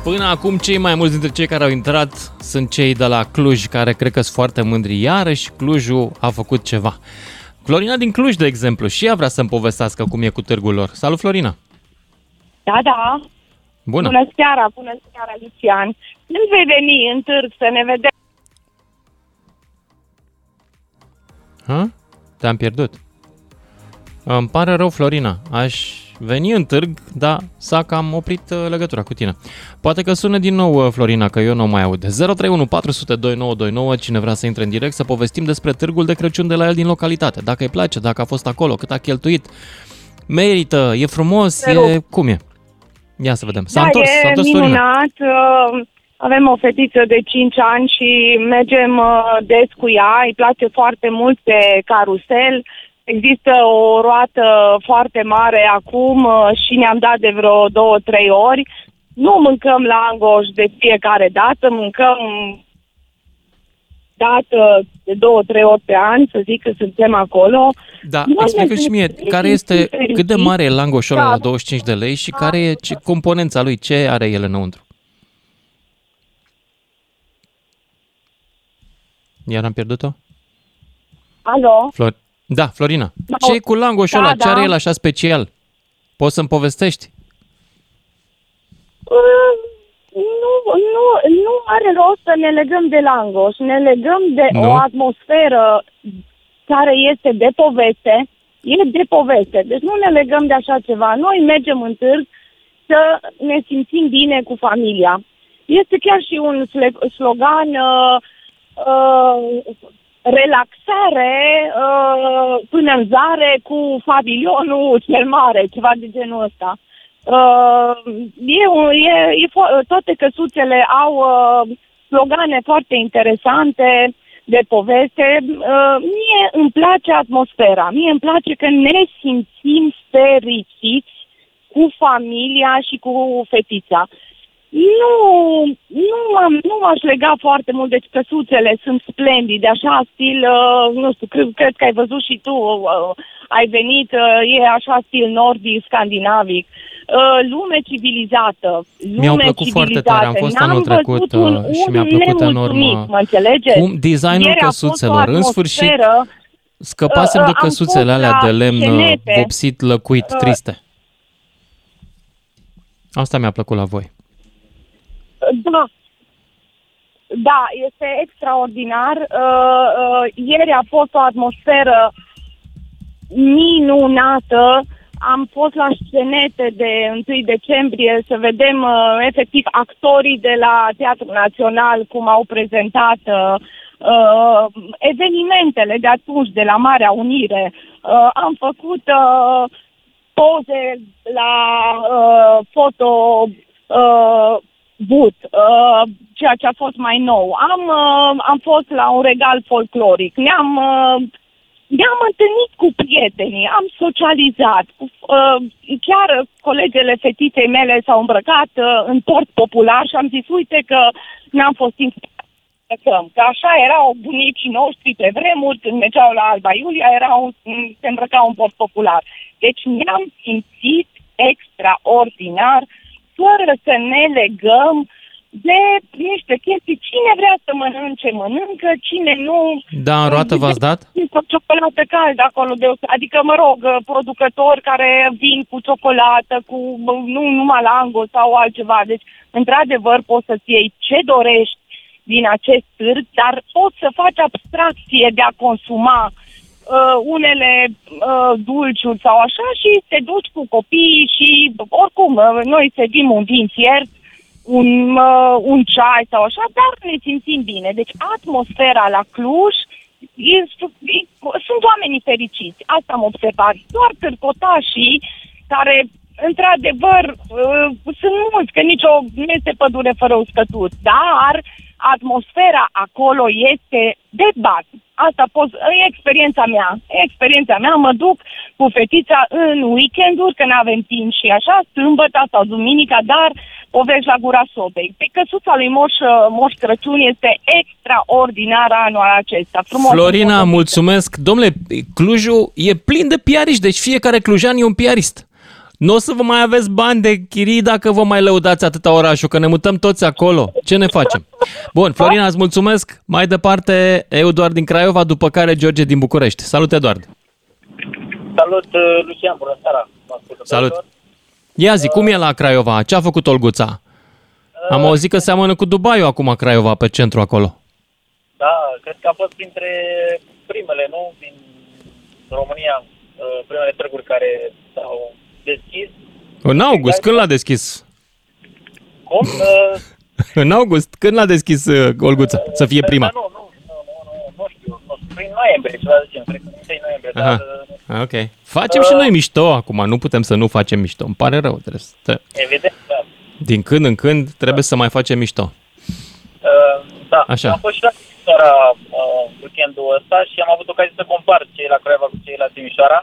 Speaker 3: Până acum, cei mai mulți dintre cei care au intrat sunt cei de la Cluj, care cred că sunt foarte mândri. Iarăși, Clujul a făcut ceva. Florina din Cluj, de exemplu, și ea vrea să-mi povestească cum e cu târgul lor. Salut, Florina!
Speaker 16: Da, da.
Speaker 3: Bună!
Speaker 16: Bună seara, bună seara, Lucian. Când vei veni în târg să ne vedem?
Speaker 3: Ha? Te-am pierdut. Îmi pare rău, Florina. Aș veni în târg, dar s-a cam oprit uh, legătura cu tine. Poate că sună din nou, uh, Florina, că eu nu mai aud. 031 400 2929, cine vrea să intre în direct, să povestim despre târgul de Crăciun de la el din localitate. Dacă îi place, dacă a fost acolo, cât a cheltuit. Merită, e frumos,
Speaker 16: Te
Speaker 3: e...
Speaker 16: rog.
Speaker 3: Cum e? Ia să vedem. S-a
Speaker 16: da,
Speaker 3: întors,
Speaker 16: e
Speaker 3: s-a întors Florina.
Speaker 16: minunat. Uh, Avem o fetiță de 5 ani și mergem uh, des cu ea. Îi place foarte mult pe carusel. există o roată foarte mare acum uh, și ne-am dat de vreo două, trei ori. Nu mâncăm langoș de fiecare dată, mâncăm dată de două, trei ori pe an, să zic că suntem acolo.
Speaker 3: Da,
Speaker 16: Nu
Speaker 3: explică
Speaker 16: ne
Speaker 3: și mie,
Speaker 16: simțim
Speaker 3: care este,
Speaker 16: fericiți.
Speaker 3: cât de mare e langoșul ăla
Speaker 16: Da.
Speaker 3: la 25 de lei și care e ce, componența lui, ce are el înăuntru? Iar am pierdut-o?
Speaker 16: Alo?
Speaker 3: Flor... Da, Florina.
Speaker 16: Da.
Speaker 3: Ce e cu langoșul
Speaker 16: Da,
Speaker 3: ăla? Ce
Speaker 16: da.
Speaker 3: are el așa special? Poți să-mi povestești?
Speaker 16: Uh, Nu, nu, nu are rost să ne legăm de langoș, ne legăm de
Speaker 3: Nu?
Speaker 16: o atmosferă care este de poveste, e de poveste, deci nu ne legăm de așa ceva. Noi mergem în târg să ne simțim bine cu familia. Este chiar și un sle- slogan uh, uh, relaxare uh, până în zare cu pavilionul cel mare, ceva de genul ăsta. Uh, e, un- e, e fo- toate căsuțele au uh, slogane foarte interesante de poveste. Uh, mie îmi place atmosfera, mie îmi place că ne simțim fericiți cu familia și cu fetița. Nu, nu, am, nu m-aș lega foarte mult, deci căsuțele sunt splendide, așa stil, uh, nu știu, cred, cred că ai văzut și tu, uh, ai venit, uh, e așa stil nordic, scandinavic. Uh, lume civilizată. Lume
Speaker 3: Mi-au plăcut foarte
Speaker 16: civilizată.
Speaker 3: tare, am fost
Speaker 16: N-am
Speaker 3: anul trecut
Speaker 16: văzut un,
Speaker 3: uh, și
Speaker 16: un
Speaker 3: mi-a plăcut
Speaker 16: nemulțumit,
Speaker 3: enorm uh,
Speaker 16: Mă înțelegeți?
Speaker 3: cum designul
Speaker 16: Ieri a fost o
Speaker 3: căsuțelor. În sfârșit,
Speaker 16: atmosferă,
Speaker 3: scăpasem
Speaker 16: Uh,
Speaker 3: de
Speaker 16: uh, am
Speaker 3: căsuțele
Speaker 16: fost
Speaker 3: alea
Speaker 16: la
Speaker 3: de lemn uh,
Speaker 16: scenete.
Speaker 3: vopsit, lăcuit,
Speaker 16: Uh,
Speaker 3: triste. Asta mi-a plăcut la voi.
Speaker 16: Da. Da, este extraordinar. Uh, uh, ieri a fost o atmosferă minunată. Am fost la scenete de 1 decembrie să vedem uh, efectiv actorii de la Teatrul Național cum au prezentat uh, uh, evenimentele de atunci de la Marea Unire. Uh, am făcut uh, poze la uh, foto uh, but, uh, ceea ce a fost mai nou. Am, uh, am fost la un regal folcloric. Ne-am, uh, ne-am întâlnit cu prietenii, am socializat. Uh, chiar colegele fetiței mele s-au îmbrăcat uh, în port popular și am zis, uite că n-am fost inspirați să cântăm. Că așa erau bunicii noștri pe vremuri, când mergeau la Alba Iulia, erau, se îmbrăcau în port popular. Deci ne-am simțit extraordinar, fără să ne legăm de niște chestii. Cine vrea să mănânce, mănâncă, cine nu...
Speaker 3: Da, în roată v-ați dat?
Speaker 16: Cu ciocolată caldă acolo, de, adică, mă rog, producători care vin cu ciocolată, cu nu numai lango sau altceva. Deci, într-adevăr, poți să-ți iei ce dorești din acest târg, dar poți să faci abstracție de a consuma uh, unele uh, dulciuri sau așa și te duci cu copiii și oricum uh, noi servim un vin fiert, un, uh, un ceai sau așa, dar ne simțim bine. Deci atmosfera la Cluj e, e, sunt oamenii fericiți. Asta am observat. Doar târcotașii care într-adevăr, uh, sunt mulți, că nicio nu este pădure fără uscături, dar atmosfera acolo este de bat. Asta pot, e experiența mea. E experiența mea, mă duc cu fetița în weekenduri, când avem timp și așa, sâmbătă sau duminica, dar povești la gura sobei. Pe căsuța lui Moș, Moș Crăciun este extraordinar anul acesta. Frumos,
Speaker 3: Florina,
Speaker 16: frumos.
Speaker 3: mulțumesc. Domnule, Clujul e plin de piariști, deci fiecare clujan e un piarist. Nu o să vă mai aveți bani de chirii dacă vă mai lăudați atâta orașul, că ne mutăm toți acolo. Ce ne facem? Bun, Florina, îți mulțumesc. Mai departe, Eduard din Craiova, după care George din București. Salut, Eduard.
Speaker 8: Salut, uh, Lucian, bună seara.
Speaker 3: Salut. Ia zi, cum e la Craiova? Ce a făcut Olguța? Am auzit că seamănă cu Dubai acum Craiova pe centru acolo.
Speaker 8: Da, cred că a fost printre primele, nu? Din România, uh, primele târguri care s-au deschis.
Speaker 3: În august, când l-a deschis?
Speaker 8: Cum? [laughs] Uh,
Speaker 3: În august, când l-a deschis uh, Olguța? Să fie prima.
Speaker 8: Nu, nu, nu, nu, nu, nu știu, nu știu, prin noiembrie, ceva de genul, cred că 1 noiembrie, dar...
Speaker 3: Aha. Ok. Facem și noi mișto acum, nu putem să nu facem mișto. Îmi pare rău. Trebuie să...
Speaker 8: Evident, da.
Speaker 3: Din când în când trebuie să mai facem mișto.
Speaker 8: Uh,
Speaker 17: Da,
Speaker 3: Așa.
Speaker 17: am fost și la Timișoara uh, weekendul ăsta și am avut ocazia să compar cei la Craiova cu cei la Timișoara.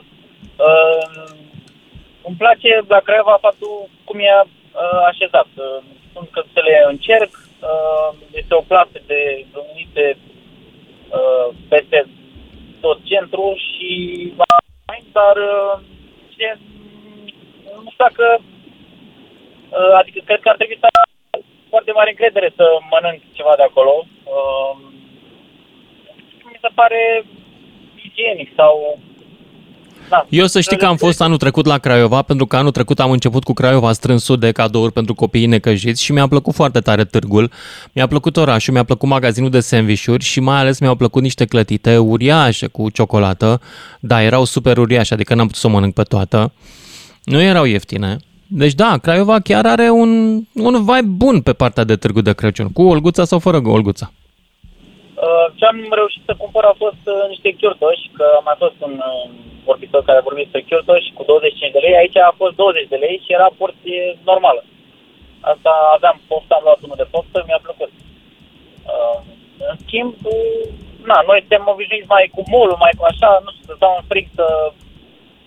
Speaker 17: Uh, îmi place la Craiova faptul cum e uh, așezat. Uh, sunt căsuțele în cerc, uh, este o plasă de unite uh, peste tot centru și mai, dar uh, ce, nu știu dacă uh, adică cred că ar trebui să am foarte mare încredere să mănânc ceva de acolo. Uh, mi se pare igienic sau da.
Speaker 3: Eu să știi că am fost anul trecut la Craiova, pentru că anul trecut am început cu Craiova strânsul de cadouri pentru copiii necăjiți și mi-a plăcut foarte tare târgul. Mi-a plăcut orașul, mi-a plăcut magazinul de sandvișuri și mai ales mi-au plăcut niște clătite uriașe cu ciocolată. Da, erau super uriașe, adică n-am putut să o mănânc pe toată. Nu erau ieftine. Deci da, Craiova chiar are un, un vibe bun pe partea de târgu de Crăciun, cu Olguța sau fără Olguța.
Speaker 17: Uh, ce am reușit să cumpăr a fost uh, niște chiortoși, că am mai fost un uh, vorbitor care a vorbit despre chiortoși cu 25 de lei. Aici a fost 20 de lei și era porție normală. Asta aveam poftă, am luat unul de poftă, mi-a plăcut. Uh, în schimb, uh, na, noi suntem obișnuiți mai cu molul, mai cu așa, nu știu, să stau în frig să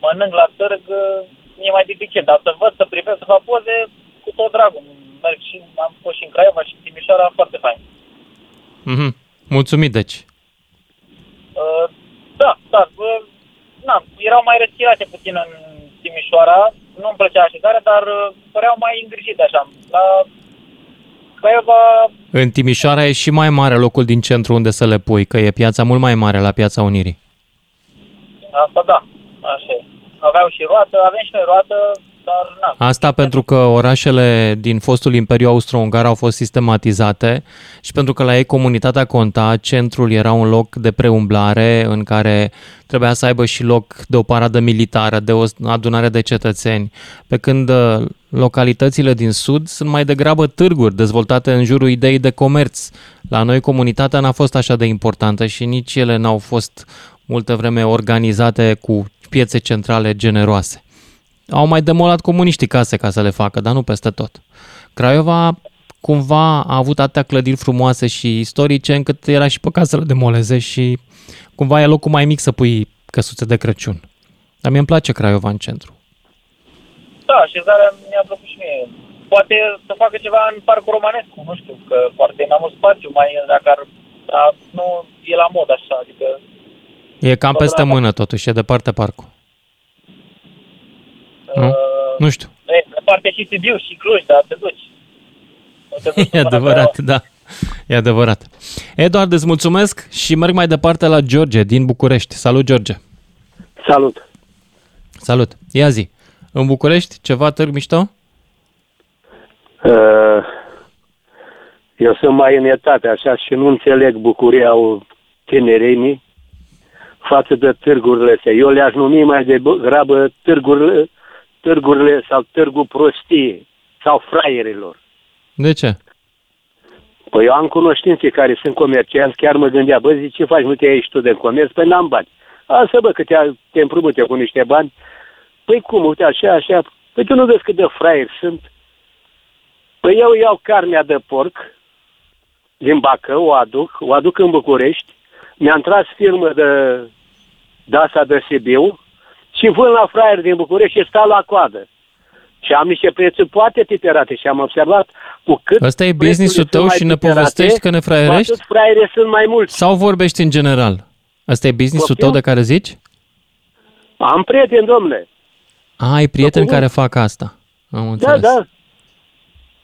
Speaker 17: mănânc la târg, uh, e mai dificil, dar să văd, să privesc, să fac poze, cu tot dragul. Merg și am fost și în Craiova și în Timișoara, foarte fain.
Speaker 3: Mhm. Mulțumit, deci.
Speaker 17: Uh, da, da. Uh, na, erau mai retirate puțin în Timișoara. Nu-mi plăcea așezarea, dar uh, păreau mai îngrijite așa. La Craiova,
Speaker 3: În Timișoara e și mai mare locul din centru unde să le pui, că e piața mult mai mare la Piața Unirii.
Speaker 17: asta da, așa e. Aveau și roată, avem și noi roată, dar na.
Speaker 3: Asta pentru că orașele din fostul Imperiu Austro-Ungar au fost sistematizate și pentru că la ei comunitatea conta, centrul era un loc de preumblare în care trebuia să aibă și loc de o paradă militară, de o adunare de cetățeni, pe când uh, localitățile din sud sunt mai degrabă târguri dezvoltate în jurul ideii de comerț. La noi comunitatea n-a fost așa de importantă și nici ele n-au fost multă vreme organizate cu piețe centrale generoase. Au mai demolat comuniștii case ca să le facă, dar nu peste tot. Craiova cumva a avut atâtea clădiri frumoase și istorice încât era și păcat să le demoleze și cumva e locul mai mic să pui căsuțe de Crăciun. Dar mie îmi place Craiova în centru.
Speaker 17: Da, așezarea mi-a plăcut și mie. Poate să facă ceva în Parcul Romanescu, nu știu, că poate mai mult spațiu, mai dacă ar, dar nu e la mod așa, adică
Speaker 3: E cam peste mână totuși, e departe parcul. Nu? Nu știu.
Speaker 17: e, departe și Sibiu și Cluj, dar te duci. Nu te duci [laughs]
Speaker 3: E
Speaker 17: până
Speaker 3: adevărat, da. E adevărat. Eduard, îți mulțumesc și merg mai departe la George din București. Salut, George!
Speaker 18: Salut!
Speaker 3: Salut! Ia zi, în București ceva târg mișto?
Speaker 18: Uh, eu sunt mai în etate așa și nu înțeleg bucuria tinerenii față de târgurile astea. Eu le-aș numi mai degrabă târgurile, târgurile sau târgul prostiei sau fraierilor.
Speaker 3: De ce?
Speaker 18: Păi eu am cunoștințe care sunt comercianți, chiar mă gândea, bă, zic, ce faci, nu te ieși tu de comerț? Păi n-am bani. Asta, bă, că te, te împrumute cu niște bani. Păi cum, uite, așa, așa. Păi tu nu vezi cât de fraieri sunt? Păi eu iau carnea de porc din Bacău, o aduc, o aduc în București, mi-am tras firmă de Dasa de Sibiu și vând la fraier din București și stau la coadă. Și am niște prețuri poate tiperate și am observat cu cât
Speaker 3: Ăsta e business-ul
Speaker 18: prețurile
Speaker 3: tău
Speaker 18: sunt
Speaker 3: și
Speaker 18: mai
Speaker 3: ne
Speaker 18: tiperate,
Speaker 3: povestești că ne
Speaker 18: cu
Speaker 3: fraierești?
Speaker 18: atât fraiere sunt mai mulți.
Speaker 3: Sau vorbești în general? Ăsta e business-ul
Speaker 18: Poftim?
Speaker 3: tău de care zici?
Speaker 18: Am prieteni, domnule.
Speaker 3: A, ai prieteni
Speaker 18: Acum-
Speaker 3: care fac asta. Am
Speaker 18: Da,
Speaker 3: înțeles.
Speaker 18: da.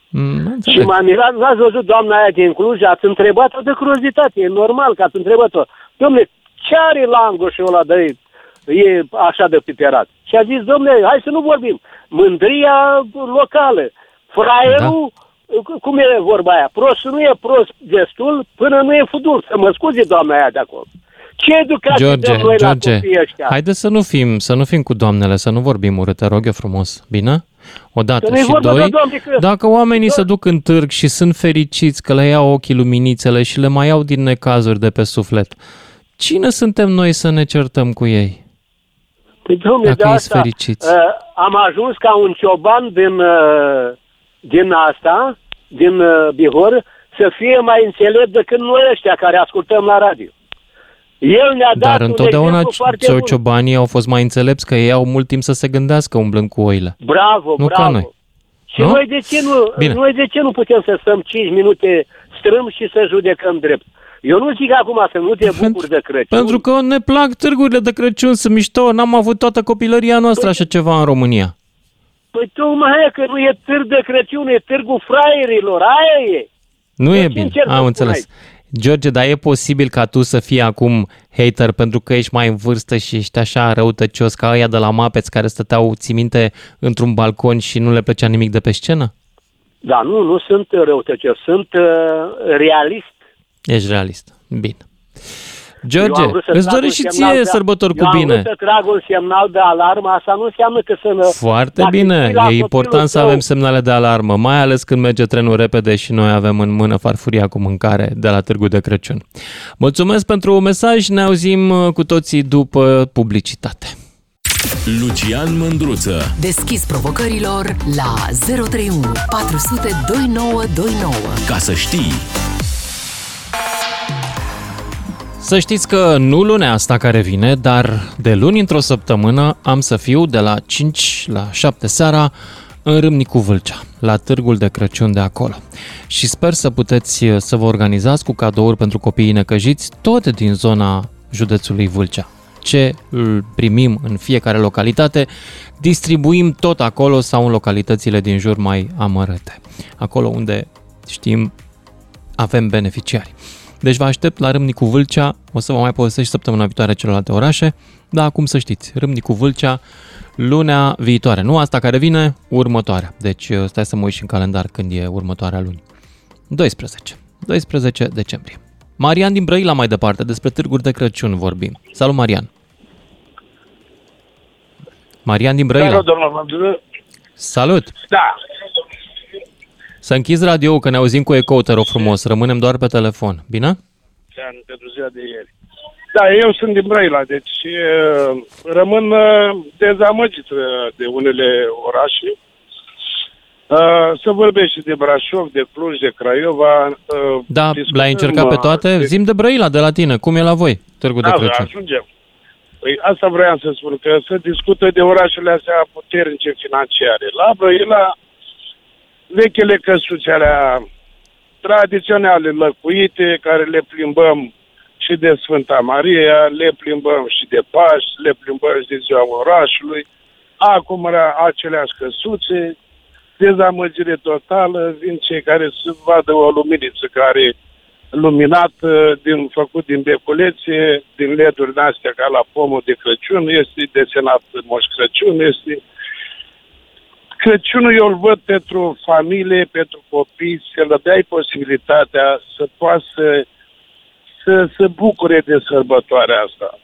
Speaker 3: Mm,
Speaker 18: Și
Speaker 3: înțeleg.
Speaker 18: m-am mirat, n-ați văzut doamna aia din Cluj, ați întrebat-o de curiozitate, e normal că ați întrebat-o. Domnule, ce are langoșul ăla de e așa de piperat? Și a zis, domnule, hai să nu vorbim. Mândria locală. Fraierul, da. cum e vorba aia? Prostul nu e prost destul până nu e fudul. Să mă scuze doamna aia de acolo. Ce educație
Speaker 3: George,
Speaker 18: dăm noi
Speaker 3: George,
Speaker 18: la copiii ăștia?
Speaker 3: haide să nu fim, să nu fim cu doamnele, să nu vorbim urât, te rog eu frumos, bine? Odată
Speaker 18: Să nu-i
Speaker 3: și
Speaker 18: vorba de
Speaker 3: doi,
Speaker 18: doamne, că-
Speaker 3: dacă oamenii se duc în târg și sunt fericiți că le iau ochii luminițele și le mai iau din necazuri de pe suflet, cine suntem noi să ne certăm cu ei?
Speaker 18: Păi, domnule,
Speaker 3: Dacă
Speaker 18: de
Speaker 3: ești
Speaker 18: asta,
Speaker 3: fericiți.
Speaker 18: Uh, am ajuns ca un cioban din, uh, din asta, din uh, Bihor, să fie mai înțelept decât noi ăștia care ascultăm la radio. El ne-a dat
Speaker 3: Dar
Speaker 18: un
Speaker 3: întotdeauna
Speaker 18: exemplu foarte
Speaker 3: cio-
Speaker 18: bun.
Speaker 3: ciobanii au fost mai înțelepți că ei au mult timp să se gândească umblând cu oile.
Speaker 18: Bravo,
Speaker 3: Nu
Speaker 18: bravo.
Speaker 3: ca noi.
Speaker 18: Și
Speaker 3: Nu?
Speaker 18: noi de, ce nu,
Speaker 3: Bine.
Speaker 18: noi de ce nu putem să stăm 5 minute strâm și să judecăm drept? Eu nu zic acum să nu te bucuri de Crăciun.
Speaker 3: Pentru că ne plac târgurile de Crăciun, sunt mișto, n-am avut toată copilăria noastră așa ceva în România.
Speaker 18: Păi tocmai aia că nu e târg de Crăciun, e târgul fraierilor, aia e.
Speaker 3: Nu e
Speaker 18: ce
Speaker 3: bine,
Speaker 18: încerc să
Speaker 3: am
Speaker 18: spun
Speaker 3: înțeles. George, dar e posibil ca tu să fii acum hater pentru că ești mai în vârstă și ești așa răutăcios ca ăia de la Mapeți care stăteau, ții minte, într-un balcon și nu le plăcea nimic de pe scenă?
Speaker 18: Da, nu, nu sunt răutăcios, sunt uh, realist.
Speaker 3: Ești realist. Bine.
Speaker 18: Eu am
Speaker 3: George,
Speaker 18: vrut să
Speaker 3: îți
Speaker 18: trag un
Speaker 3: dorești și
Speaker 18: semnal
Speaker 3: ție
Speaker 18: de-
Speaker 3: sărbători
Speaker 18: eu
Speaker 3: cu
Speaker 18: am
Speaker 3: bine.
Speaker 18: vrut să trag un semnal de alarmă, asta nu înseamnă că să...
Speaker 3: Foarte
Speaker 18: dacă
Speaker 3: bine,
Speaker 18: știi la
Speaker 3: e
Speaker 18: copilul
Speaker 3: important să
Speaker 18: tău-
Speaker 3: avem semnale de alarmă, mai ales când merge trenul repede și noi avem în mână farfuria cu mâncare de la Târgu de Crăciun. Mulțumesc pentru mesaj, ne auzim uh, cu toții după publicitate.
Speaker 1: Lucian Mândruță.
Speaker 2: Deschis provocărilor la 031 400 2929.
Speaker 1: Ca să știi.
Speaker 3: Să știți că nu lunea asta care vine, dar de luni într-o săptămână am să fiu de la 5 la 7 seara în Râmnicu Vâlcea, la târgul de Crăciun de acolo. Și sper să puteți uh, să vă organizați cu cadouri pentru copiii necăjiți tot din zona județului Vâlcea. Ce îl primim în fiecare localitate, distribuim tot acolo sau în localitățile din jur mai amărâte. Acolo unde știm avem beneficiari. Deci vă aștept la Râmnicu Vâlcea, o să vă mai povestesc și săptămâna viitoare celelalte orașe, dar acum să știți, Râmnicu Vâlcea, lunea viitoare, nu asta care vine, următoarea. Deci uh, stai să mă uit și în calendar când e următoarea luni. 12. 12 decembrie. Marian din Brăila mai departe, despre târguri de Crăciun vorbim. Salut, Marian! Marian din Brăila.
Speaker 19: Salut, domnul Mândru.
Speaker 3: Salut!
Speaker 19: Da,
Speaker 3: Să închizi radio că ne auzim cu ecou, te rog frumos. Rămânem doar pe telefon. Bine?
Speaker 19: ți-am pentru ziua de ieri. Da, eu sunt din Brăila, deci uh, rămân uh, dezamăgit uh, de unele orașe. Uh, Se vorbește de Brașov, de Cluj, de Craiova. uh,
Speaker 3: Da,
Speaker 19: discutăm,
Speaker 3: l-ai încercat pe
Speaker 19: uh,
Speaker 3: toate?
Speaker 19: de-
Speaker 3: Zim de Brăila, de la tine. Cum e la voi, Târgu de
Speaker 19: Da,
Speaker 3: Crăciun?
Speaker 19: ajungem. Păi asta vreau să spun, că se discută de orașele astea puternice financiare. La Brăila, vechile căsuțe alea tradiționale lăcuite, care le plimbăm și de Sfânta Maria, le plimbăm și de Paști, le plimbăm și de ziua orașului. Acum era aceleași căsuțe, dezamăgire totală, vin cei care să vadă o luminiță care luminat uh, din, făcut din beculețe, din leduri astea ca la pomul de Crăciun, este desenat Moș Crăciun, este... Crăciunul eu îl văd pentru familie, pentru copii, să le dai posibilitatea să poată să, să se bucure de sărbătoarea asta.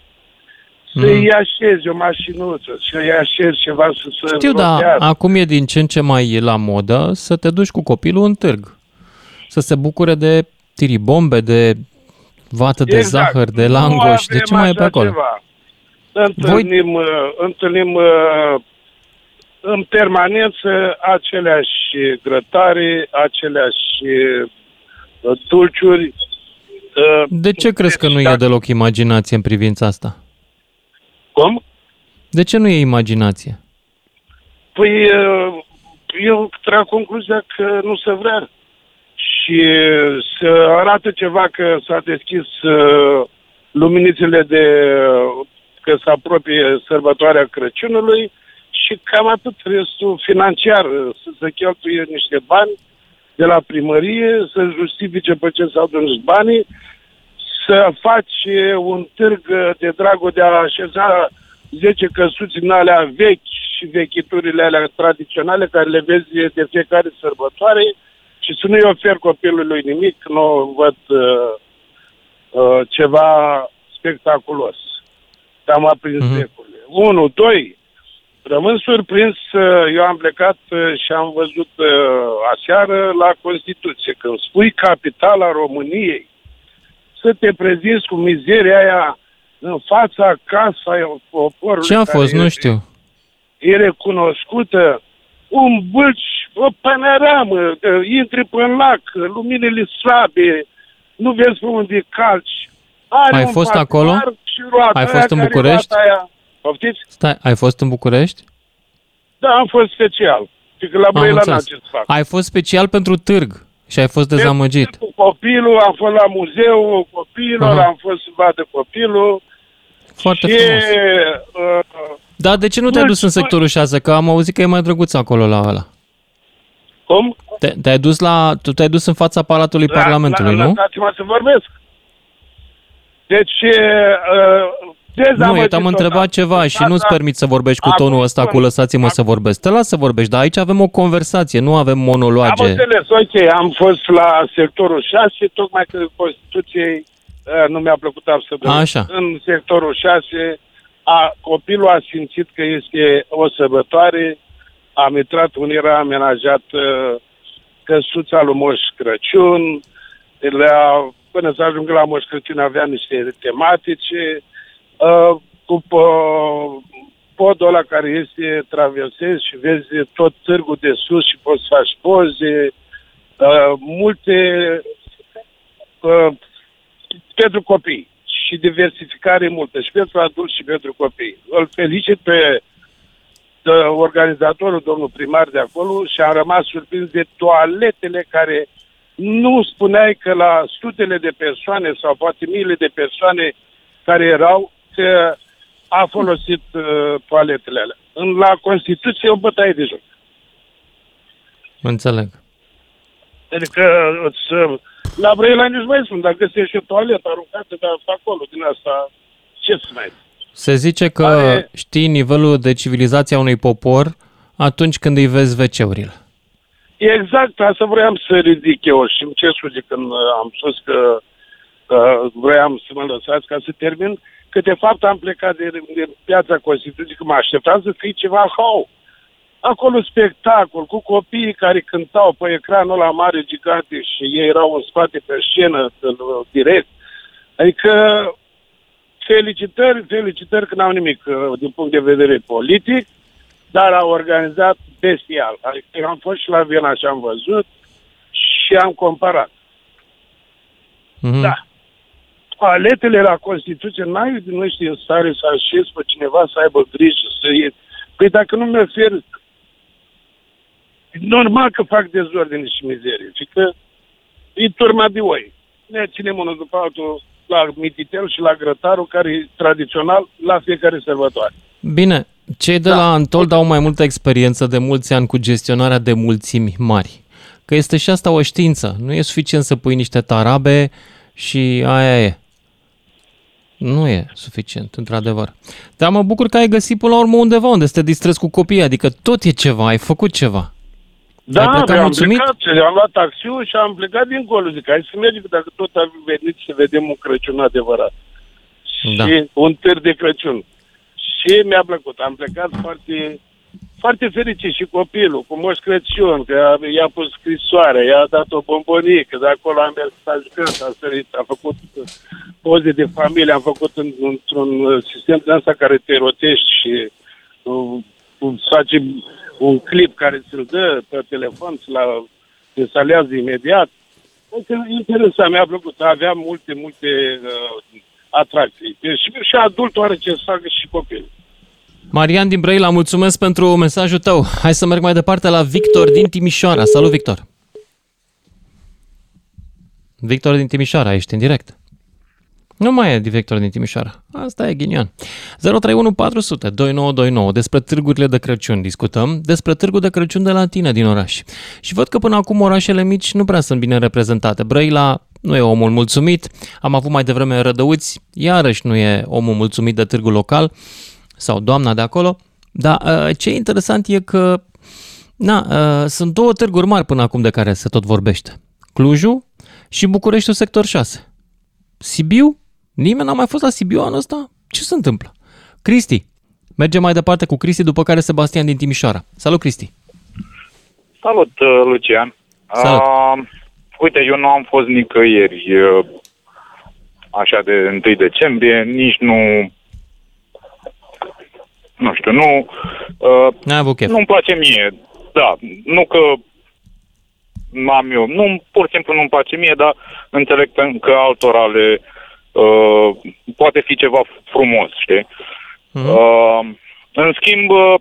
Speaker 19: Să-i așezi o mașinuță, să-i așezi ceva să se
Speaker 3: Știu, dar
Speaker 19: înrotească.
Speaker 3: acum e din ce în ce mai la modă să te duci cu copilul în târg. Să se bucure de tiribombe, de vată de
Speaker 19: Exact.
Speaker 3: zahăr, de
Speaker 19: Nu
Speaker 3: langoș, de
Speaker 19: avem
Speaker 3: ce mai e pe
Speaker 19: așa
Speaker 3: acolo?
Speaker 19: Ceva. Întâlnim, Voi... întâlnim uh, în permanență aceleași grătare, aceleași uh, dulciuri. uh,
Speaker 3: De ce crezi că nu e deloc imaginație în privința asta?
Speaker 19: Cum?
Speaker 3: De ce nu e imaginație?
Speaker 19: Păi uh, eu trag concluzia că nu se vrea. Și uh, să arată ceva că s-a deschis uh, luminițele de uh, că se apropie sărbătoarea Crăciunului și cam atât. Restul financiar, uh, să se cheltuie niște bani de la primărie, să justifice pe ce s-au dus banii, să faci uh, un târg uh, de dragul de a așeza 10 căsuți în alea vechi și vechiturile alea tradiționale care le vezi de fiecare sărbătoare și să nu-i ofer copilului nimic, nu văd uh, uh, ceva spectaculos. Am aprins mm-hmm. becurile. Unu, doi, rămân surprins, uh, eu am plecat uh, și am văzut uh, aseară la Constituție, când spui capitala României, să te prezinți cu mizeria aia în fața casa poporului.
Speaker 3: Ce a
Speaker 19: care
Speaker 3: fost? Nu
Speaker 19: este-
Speaker 3: știu.
Speaker 19: E recunoscută un bâlci o panoramă, uh, intri pe lac, luminile slabe, nu vezi pe unde calci. Are
Speaker 3: Ai
Speaker 19: un
Speaker 3: fost
Speaker 19: patar
Speaker 3: acolo?
Speaker 19: Și roata
Speaker 3: Ai
Speaker 19: aia
Speaker 3: fost în
Speaker 19: care
Speaker 3: București?
Speaker 19: roata Aia. Poftiți?
Speaker 3: Stai, ai fost în București?
Speaker 19: Da, am fost special. Și că la
Speaker 3: Am
Speaker 19: Brăila n-am
Speaker 3: înțeles.
Speaker 19: ce să fac.
Speaker 3: Ai fost special pentru târg și ai fost dezamăgit.
Speaker 19: Cu copilul, am fost la muzeul copilul,
Speaker 3: Aha.
Speaker 19: am fost să vadă copilul.
Speaker 3: Foarte
Speaker 19: și,
Speaker 3: frumos.
Speaker 19: Uh,
Speaker 3: Dar de ce nu te-ai dus în sectorul 6? Că am auzit că e mai drăguț acolo la ăla.
Speaker 19: Cum?
Speaker 3: Te, te-ai dus la, tu te-ai dus în fața Palatului Parlamentului,
Speaker 19: la,
Speaker 3: nu?
Speaker 19: Lăsați-mă să vorbesc. Deci, uh,
Speaker 3: Nu, eu te-am întrebat ceva și nu-ți permit să vorbești cu tonul ăsta cu lăsați-mă să vorbesc. Te las să vorbești, dar aici avem o conversație, nu avem
Speaker 19: Am
Speaker 3: monologe.
Speaker 19: înțeles, ok, am fost la sectorul 6, tocmai că Constituției uh, nu mi-a plăcut absolut.
Speaker 3: Așa.
Speaker 19: În sectorul 6, a, copilul a simțit că este o sărbătoare, am intrat unde era amenajat uh, căsuța lui Moș Crăciun, la, până să ajung la Moș Crăciun avea niște tematice, uh, cu uh, podul ăla care este traversezi și vezi tot târgul de sus și poți să faci poze, uh, multe uh, pentru copii și diversificare multă și pentru adulți și pentru copii. Îl felicit pe de organizatorul, domnul primar de acolo și am rămas surprins de toaletele care nu spuneai că la sutele de persoane sau poate miile de persoane care erau că a folosit uh, toaletele alea. În, la Constituție e o bătaie de joc.
Speaker 3: Înțeleg.
Speaker 19: Adică îți, uh, la Brăila nici mai spun, dacă găsești o toaletă aruncată de acolo, din asta, ce să mai
Speaker 3: Se zice că
Speaker 19: Are-
Speaker 3: știi nivelul de civilizație a unui popor atunci când îi vezi WC-urile.
Speaker 19: Exact, asta vreau să ridic eu și îmi cer scuze când uh, am spus că uh, vreau să mă lăsați ca să termin, că de fapt am plecat de, de piața Constituției, că mă așteptam să fie ceva hau. Acolo spectacol cu copiii care cântau pe ecranul la mare gigante și ei erau în spate pe scenă, în, uh, direct. Adică felicitări, felicitări că n-au nimic uh, din punct de vedere politic, dar au organizat bestial. Adică eu am fost și la Viena și am văzut și am comparat.
Speaker 3: Mhm.
Speaker 19: Da. Toaletele la Constituție, n-ai nu ești în stare să așezi pe cineva să aibă grijă, să iei. Păi dacă nu mi ofer, normal că fac dezordine și mizerie. Și că e turma de oi. Ne ținem unul după altul la mititel și la grătarul, care e tradițional la fiecare sărbătoare.
Speaker 3: Bine, cei de da. la Antold au mai multă experiență de mulți ani cu gestionarea de mulțimi mari. Că este și asta o știință. Nu e suficient să pui niște tarabe și aia e. Nu e suficient, într-adevăr. Dar mă bucur că ai găsit până la urmă undeva unde să te distrezi cu copiii, adică tot e ceva, ai făcut ceva.
Speaker 19: Da,
Speaker 3: Ai plecat
Speaker 19: am
Speaker 3: mulțumit?
Speaker 19: plecat, am luat taxiul și am plecat dincolo. Zic, hai să mergem, că dacă tot am venit să vedem un Crăciun adevărat.
Speaker 3: Da.
Speaker 19: Și un târg de Crăciun. Și mi-a plăcut. Am plecat foarte, foarte fericit și copilul, cu Moș Crăciun, că a- i-a pus scrisoare, i-a dat o bombonică, de acolo am mers, a jucat, a sărit, a făcut uh, poze de familie, am făcut în, într-un uh, sistem de asta care te rotești și uh, îți face un clip care ți-l dă pe telefon, ți-l te instalează imediat. Adică, interesant, mi-a plăcut. Avea multe, multe uh, atracții. Deci, și, și adultul are ce să facă și copil.
Speaker 3: Marian din Brăila, mulțumesc pentru mesajul tău. Hai să merg mai departe la Victor din Timișoara. Salut, Victor! Victor din Timișoara, ești în direct. Nu mai e Victor din Timișoara. Asta e ghinion. 031 400 2929. Despre târgurile de Crăciun discutăm, despre târgul de Crăciun de la tine din oraș. Și văd că până acum orașele mici nu prea sunt bine reprezentate. Brăila nu e omul mulțumit, am avut mai devreme Rădăuți, iarăși nu e omul mulțumit de târgul local sau doamna de acolo. Dar uh, ce e interesant e că na, uh, sunt două târguri mari până acum de care se tot vorbește. Clujul și Bucureștiul sector 6. Sibiu? Nimeni n-a mai fost la Sibiu anul ăsta? Ce se întâmplă? Cristi. Mergem mai departe cu Cristi, după care Sebastian din Timișoara. Salut, Cristi!
Speaker 20: Salut, uh, Lucian.
Speaker 3: Salut.
Speaker 20: Uh, uite, eu nu am fost nicăieri uh, așa de 1 decembrie, nici nu... Nu știu, nu... Uh,
Speaker 3: N-ai avut chef.
Speaker 20: Nu-mi place mie da, nu că am eu, nu, pur și simplu nu-mi place mie, dar înțeleg pe- că altora le uh, poate fi ceva frumos, știi? Uh, în schimb, uh,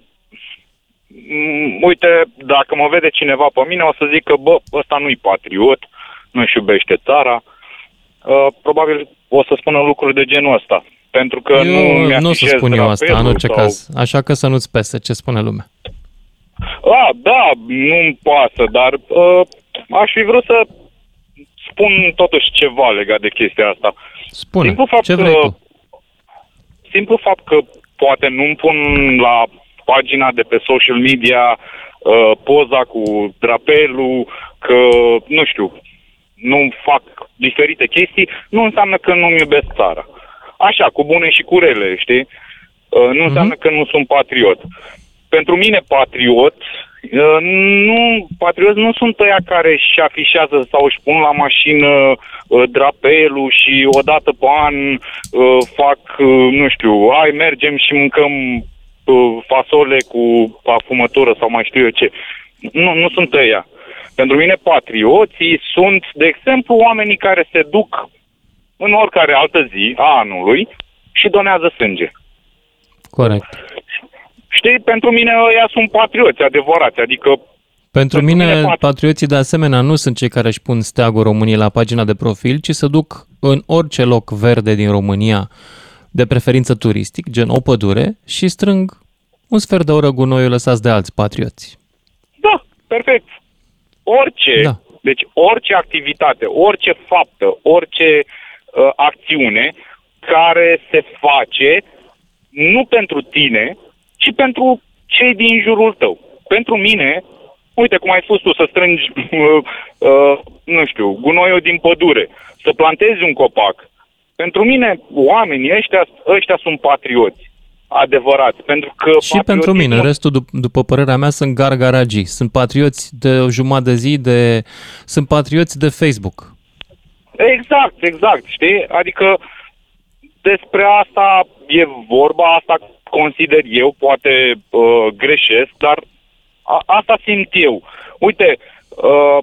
Speaker 20: m- uite, dacă mă vede cineva pe mine, o să zic că, bă, ăsta nu-i patriot, nu-și iubește țara. Uh, probabil o să spună lucruri de genul ăsta. Pentru că nu
Speaker 3: Eu
Speaker 20: mi
Speaker 3: nu o să spun eu asta, în orice
Speaker 20: sau...
Speaker 3: caz. Așa că să nu-ți pese ce spune lumea.
Speaker 20: A, da, nu-mi pasă, dar uh, aș fi vrut să spun totuși ceva legat de chestia asta.
Speaker 3: Spune,
Speaker 20: Simplu fapt
Speaker 3: ce vrei
Speaker 20: că,
Speaker 3: tu?
Speaker 20: Simplu fapt că poate nu-mi pun la pagina de pe social media uh, poza cu drapelul, că, nu știu, nu fac diferite chestii, nu înseamnă că nu-mi iubesc țara. Așa, cu bune și cu rele, știi? Uh, nu înseamnă că nu sunt patriot. Pentru mine, patriot, uh, nu, patriot nu sunt ăia care își afișează sau își pun la mașină uh, drapelul și odată pe an uh, fac, uh, nu știu, hai, mergem și mâncăm uh, fasole cu afumătură sau mai știu eu ce. Nu, nu sunt ăia. Pentru mine, patrioții sunt, de exemplu, oamenii care se duc în oricare altă zi a anului și donează sânge.
Speaker 3: Corect.
Speaker 20: Știi, pentru mine ăia sunt patrioți adevărați, adică
Speaker 3: Pentru mine,
Speaker 20: mine, pat-
Speaker 3: patrioții de asemenea nu sunt cei care își pun steagul României la pagina de profil, ci se duc în orice loc verde din România, de preferință turistic, gen o pădure, și strâng un sfert de oră gunoiul lăsați de alți patrioți.
Speaker 20: Da, perfect. Orice, da. deci orice activitate, orice faptă, orice uh, acțiune care se face nu pentru tine, ci pentru cei din jurul tău. Pentru mine, uite cum ai spus tu, să strângi, [laughs] uh, uh, nu știu, gunoiul din pădure, să plantezi un copac. Pentru mine, oamenii ăștia, ăștia sunt patrioți adevărați, pentru că
Speaker 3: Și pentru mine, restul, dup- după părerea mea, sunt gargaragii. Sunt patrioți de o jumătate de zi, de... sunt patrioți de Facebook.
Speaker 20: Exact, exact, știi? Adică despre asta e vorba, asta consider eu, poate uh, greșesc, dar a, asta simt eu. Uite, uh,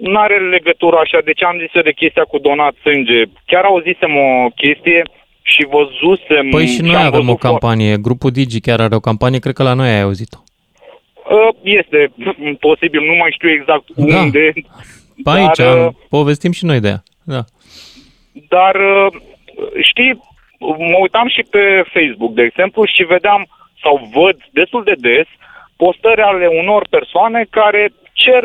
Speaker 20: nu are legătură așa, de ce am zis eu de chestia cu donat sânge? Chiar auzisem o chestie și văzusem...
Speaker 3: Păi și noi
Speaker 20: am
Speaker 3: avem o
Speaker 20: văzut
Speaker 3: campanie, grupul Digi chiar are o campanie, cred că la noi ai auzit-o.
Speaker 20: Uh, Este posibil, nu mai știu exact
Speaker 3: Da.
Speaker 20: unde.
Speaker 3: Pe aici,
Speaker 20: dar, uh,
Speaker 3: am, povestim și noi de ea. Da.
Speaker 20: Dar, uh, știi, mă uitam și pe Facebook, de exemplu, și vedeam sau văd destul de des postări ale unor persoane care cer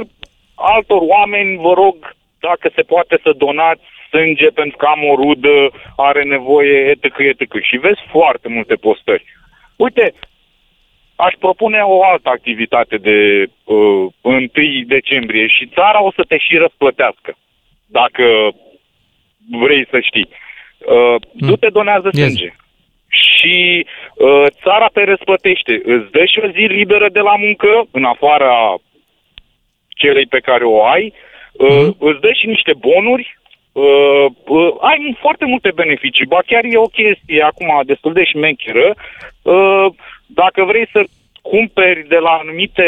Speaker 20: altor oameni, vă rog, dacă se poate să donați sânge pentru că am o rudă, are nevoie, etc., etc. Și vezi foarte multe postări. Uite, aș propune o altă activitate de uh, 1 decembrie și țara o să te și răsplătească, dacă vrei să știi. Uh, Du-te, donează
Speaker 3: Yes.
Speaker 20: sânge. Și uh, țara te răsplătește. Îți dă și o zi liberă de la muncă, în afara celei pe care o ai, uh, îți dă și niște bonuri, uh, uh, ai foarte multe beneficii. Ba chiar e o chestie acum destul de șmecheră. Uh, dacă vrei să cumperi de la anumite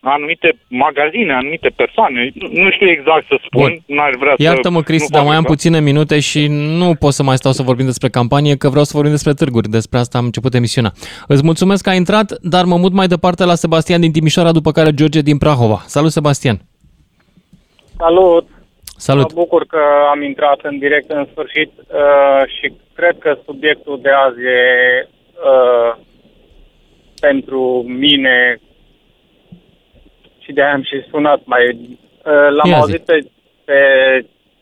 Speaker 20: anumite magazine, anumite persoane, nu- nu știu exact să spun, n-ar vrea să...
Speaker 3: Iartă-mă, Cristi,
Speaker 20: nu
Speaker 3: dar
Speaker 20: fac
Speaker 3: mai am
Speaker 20: exact.
Speaker 3: puține minute și nu pot să mai stau să vorbim despre campanie, că vreau să vorbim despre târguri. Despre asta am început emisiunea. Îți mulțumesc că ai intrat, dar mă mut mai departe la Sebastian din Timișoara, după care George din Prahova. Salut, Sebastian!
Speaker 21: Salut!
Speaker 3: Salut!
Speaker 21: Mă bucur că am intrat în direct în sfârșit uh, și cred că subiectul de azi e uh, pentru mine și de aia am și sunat mai... Uh, l-am
Speaker 3: Ia zi.
Speaker 21: auzit pe, pe,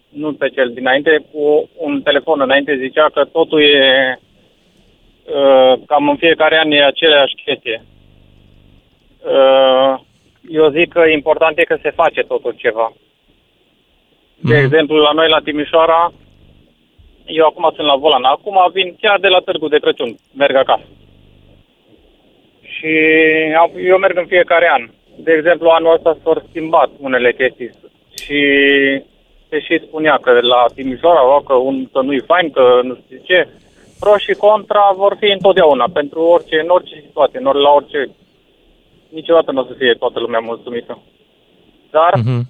Speaker 21: nu pe cel dinainte, cu un telefon înainte zicea că totul e uh, cam în fiecare an e aceeași chestie. Uh, eu zic că important e că se face totul ceva. De exemplu, la noi la Timișoara, eu acum sunt la volan, acum vin chiar de la Târgu de Crăciun, merg acasă. Și am- eu merg în fiecare an. De exemplu, anul ăsta s-au schimbat unele chestii și se și spunea că la Timișoara, o, că, un, că nu-i fain, că nu știu ce. Pro și contra vor fi întotdeauna, pentru orice, în orice situație, în ori- la orice niciodată nu o să fie toată lumea mulțumită. Dar
Speaker 3: Mhm.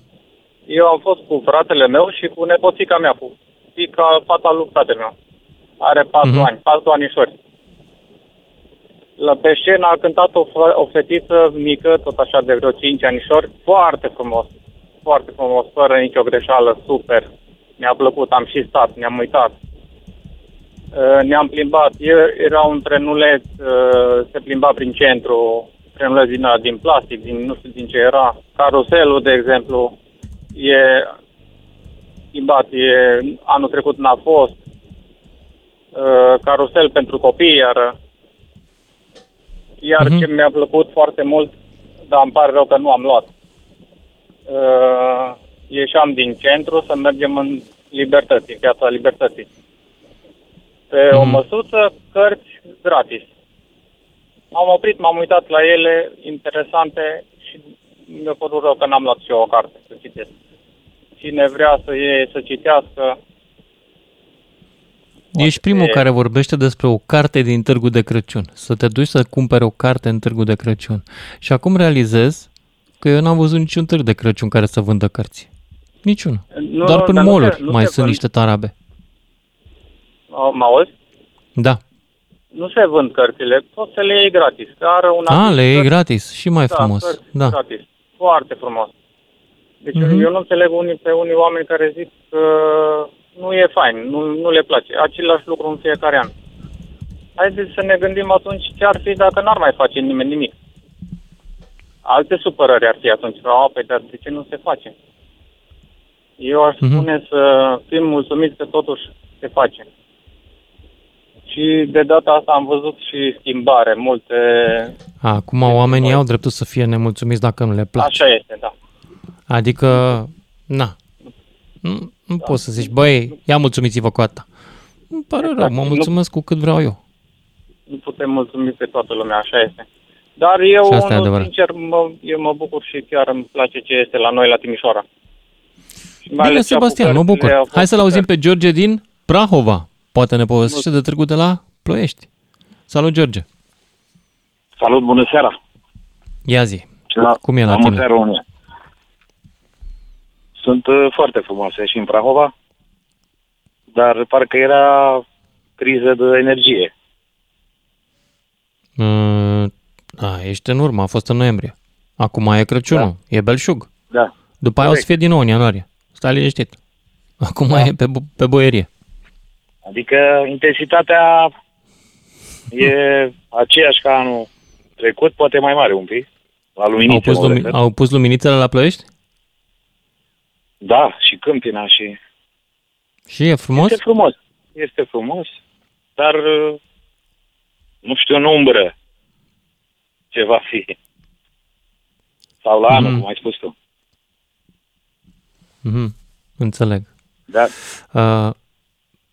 Speaker 21: eu am fost cu fratele meu și cu nepoțica mea, cu fica, fata lui fratele meu. Are patru
Speaker 3: Mhm.
Speaker 21: ani, patru anișori. La pe scenă a cântat o, fă- o fetiță mică, tot așa de vreo 5 anișori, foarte frumos. Foarte frumos, fără nicio greșeală, super. Mi-a plăcut, am și stat, ne-am uitat. Uh, Ne-am plimbat, E- era un trenuleț, uh, se plimba prin centru, trenuleț din, ăla, din plastic, din nu știu din ce era. Caruselul, de exemplu, e schimbat, e, anul trecut n-a fost. Uh, Carusel pentru copii, iar iar ce mi-a plăcut foarte mult, dar îmi pare rău că nu am luat. Uh, ieșeam din centru să mergem în Libertății, în piața Libertății. Pe o măsuță, cărți gratis. M-am oprit, m-am uitat la ele, interesante și mi-a părut rău că n-am luat și eu o carte să citesc. Cine vrea să iei, să citească,
Speaker 3: Ești primul
Speaker 21: e-
Speaker 3: care vorbește despre o carte din Târgu de Crăciun. Să te duci să cumperi o carte în Târgu de Crăciun. Și acum realizez că eu n-am văzut niciun târg de Crăciun care să vândă cărți. Niciunul.
Speaker 21: Nu,
Speaker 3: Doar prin
Speaker 21: dar nu se-
Speaker 3: mall
Speaker 21: nu
Speaker 3: mai
Speaker 21: se
Speaker 3: sunt
Speaker 21: vând.
Speaker 3: niște tarabe.
Speaker 21: uh, mă auzi?
Speaker 3: Da.
Speaker 21: Nu se vând cărțile, poți să le iei gratis. Are un
Speaker 3: A,
Speaker 21: artist
Speaker 3: le iei
Speaker 21: cărți-
Speaker 3: gratis și mai
Speaker 21: da,
Speaker 3: frumos.
Speaker 21: cărți
Speaker 3: Da.
Speaker 21: gratis. Foarte frumos. Deci
Speaker 3: Mhm.
Speaker 21: eu nu înțeleg unii, pe unii oameni care zic că nu e fain, nu, nu le place. Același lucru în fiecare an. Haideți să ne gândim atunci ce ar fi dacă n-ar mai face nimeni nimic. Alte supărări ar fi atunci. A, păi, dar de ce nu se face? Eu aș
Speaker 3: Mhm.
Speaker 21: spune să fim mulțumiți că totuși se face. Și de data asta am văzut și schimbare, multe...
Speaker 3: Acum oamenii au dreptul să fie nemulțumiți dacă nu le place.
Speaker 21: Așa este, da.
Speaker 3: Adică, na, nu, nu
Speaker 21: Da.
Speaker 3: poți să zici, băi, ia mulțumiți-vă cu asta. Îmi pare rău, mă
Speaker 21: Nu-
Speaker 3: mulțumesc cu cât vreau eu.
Speaker 21: Nu putem mulțumi pe toată lumea, așa este. Dar eu,
Speaker 3: Și asta e
Speaker 21: unul,
Speaker 3: adevărat.
Speaker 21: sincer, mă, eu mă bucur și chiar îmi place ce este la noi, la Timișoara. Și mai
Speaker 3: Bine,
Speaker 21: ales cea cu
Speaker 3: Sebastian, mă
Speaker 21: cărțile a
Speaker 3: bucur.
Speaker 21: fost
Speaker 3: Hai să-l auzim
Speaker 21: super.
Speaker 3: pe George din Prahova. Poate ne povestește de târgul de la Ploiești. Salut, George.
Speaker 22: Salut, bună seara!
Speaker 3: Ia zi.
Speaker 22: La,
Speaker 3: Cum e la
Speaker 22: am
Speaker 3: tine?
Speaker 22: Muntea România. Sunt uh, foarte frumoase și în Prahova, dar parcă era criză de energie.
Speaker 3: Uh, a, ești în urmă, a fost în noiembrie. Acum e Crăciunul, e belșug.
Speaker 22: Da.
Speaker 3: După aia o să
Speaker 22: Corect.
Speaker 3: fie din nou în ianuarie. Stai liniștit. Acum
Speaker 22: Da.
Speaker 3: e pe, bo- pe boierie.
Speaker 22: Adică intensitatea e aceeași ca anul trecut, poate mai mare un pic. La
Speaker 3: Au
Speaker 22: luminițe,
Speaker 3: pus,
Speaker 22: mă
Speaker 3: lumi-
Speaker 22: refer.
Speaker 3: au pus luminițele la Ploiești?
Speaker 22: Da, și Câmpina și...
Speaker 3: Și e frumos?
Speaker 22: Este frumos. Este frumos, dar uh, nu știu în umbră ce va fi. Sau la anul,
Speaker 3: Mhm.
Speaker 22: cum ai spus tu.
Speaker 3: Mhm, înțeleg.
Speaker 22: Da.
Speaker 3: Uh,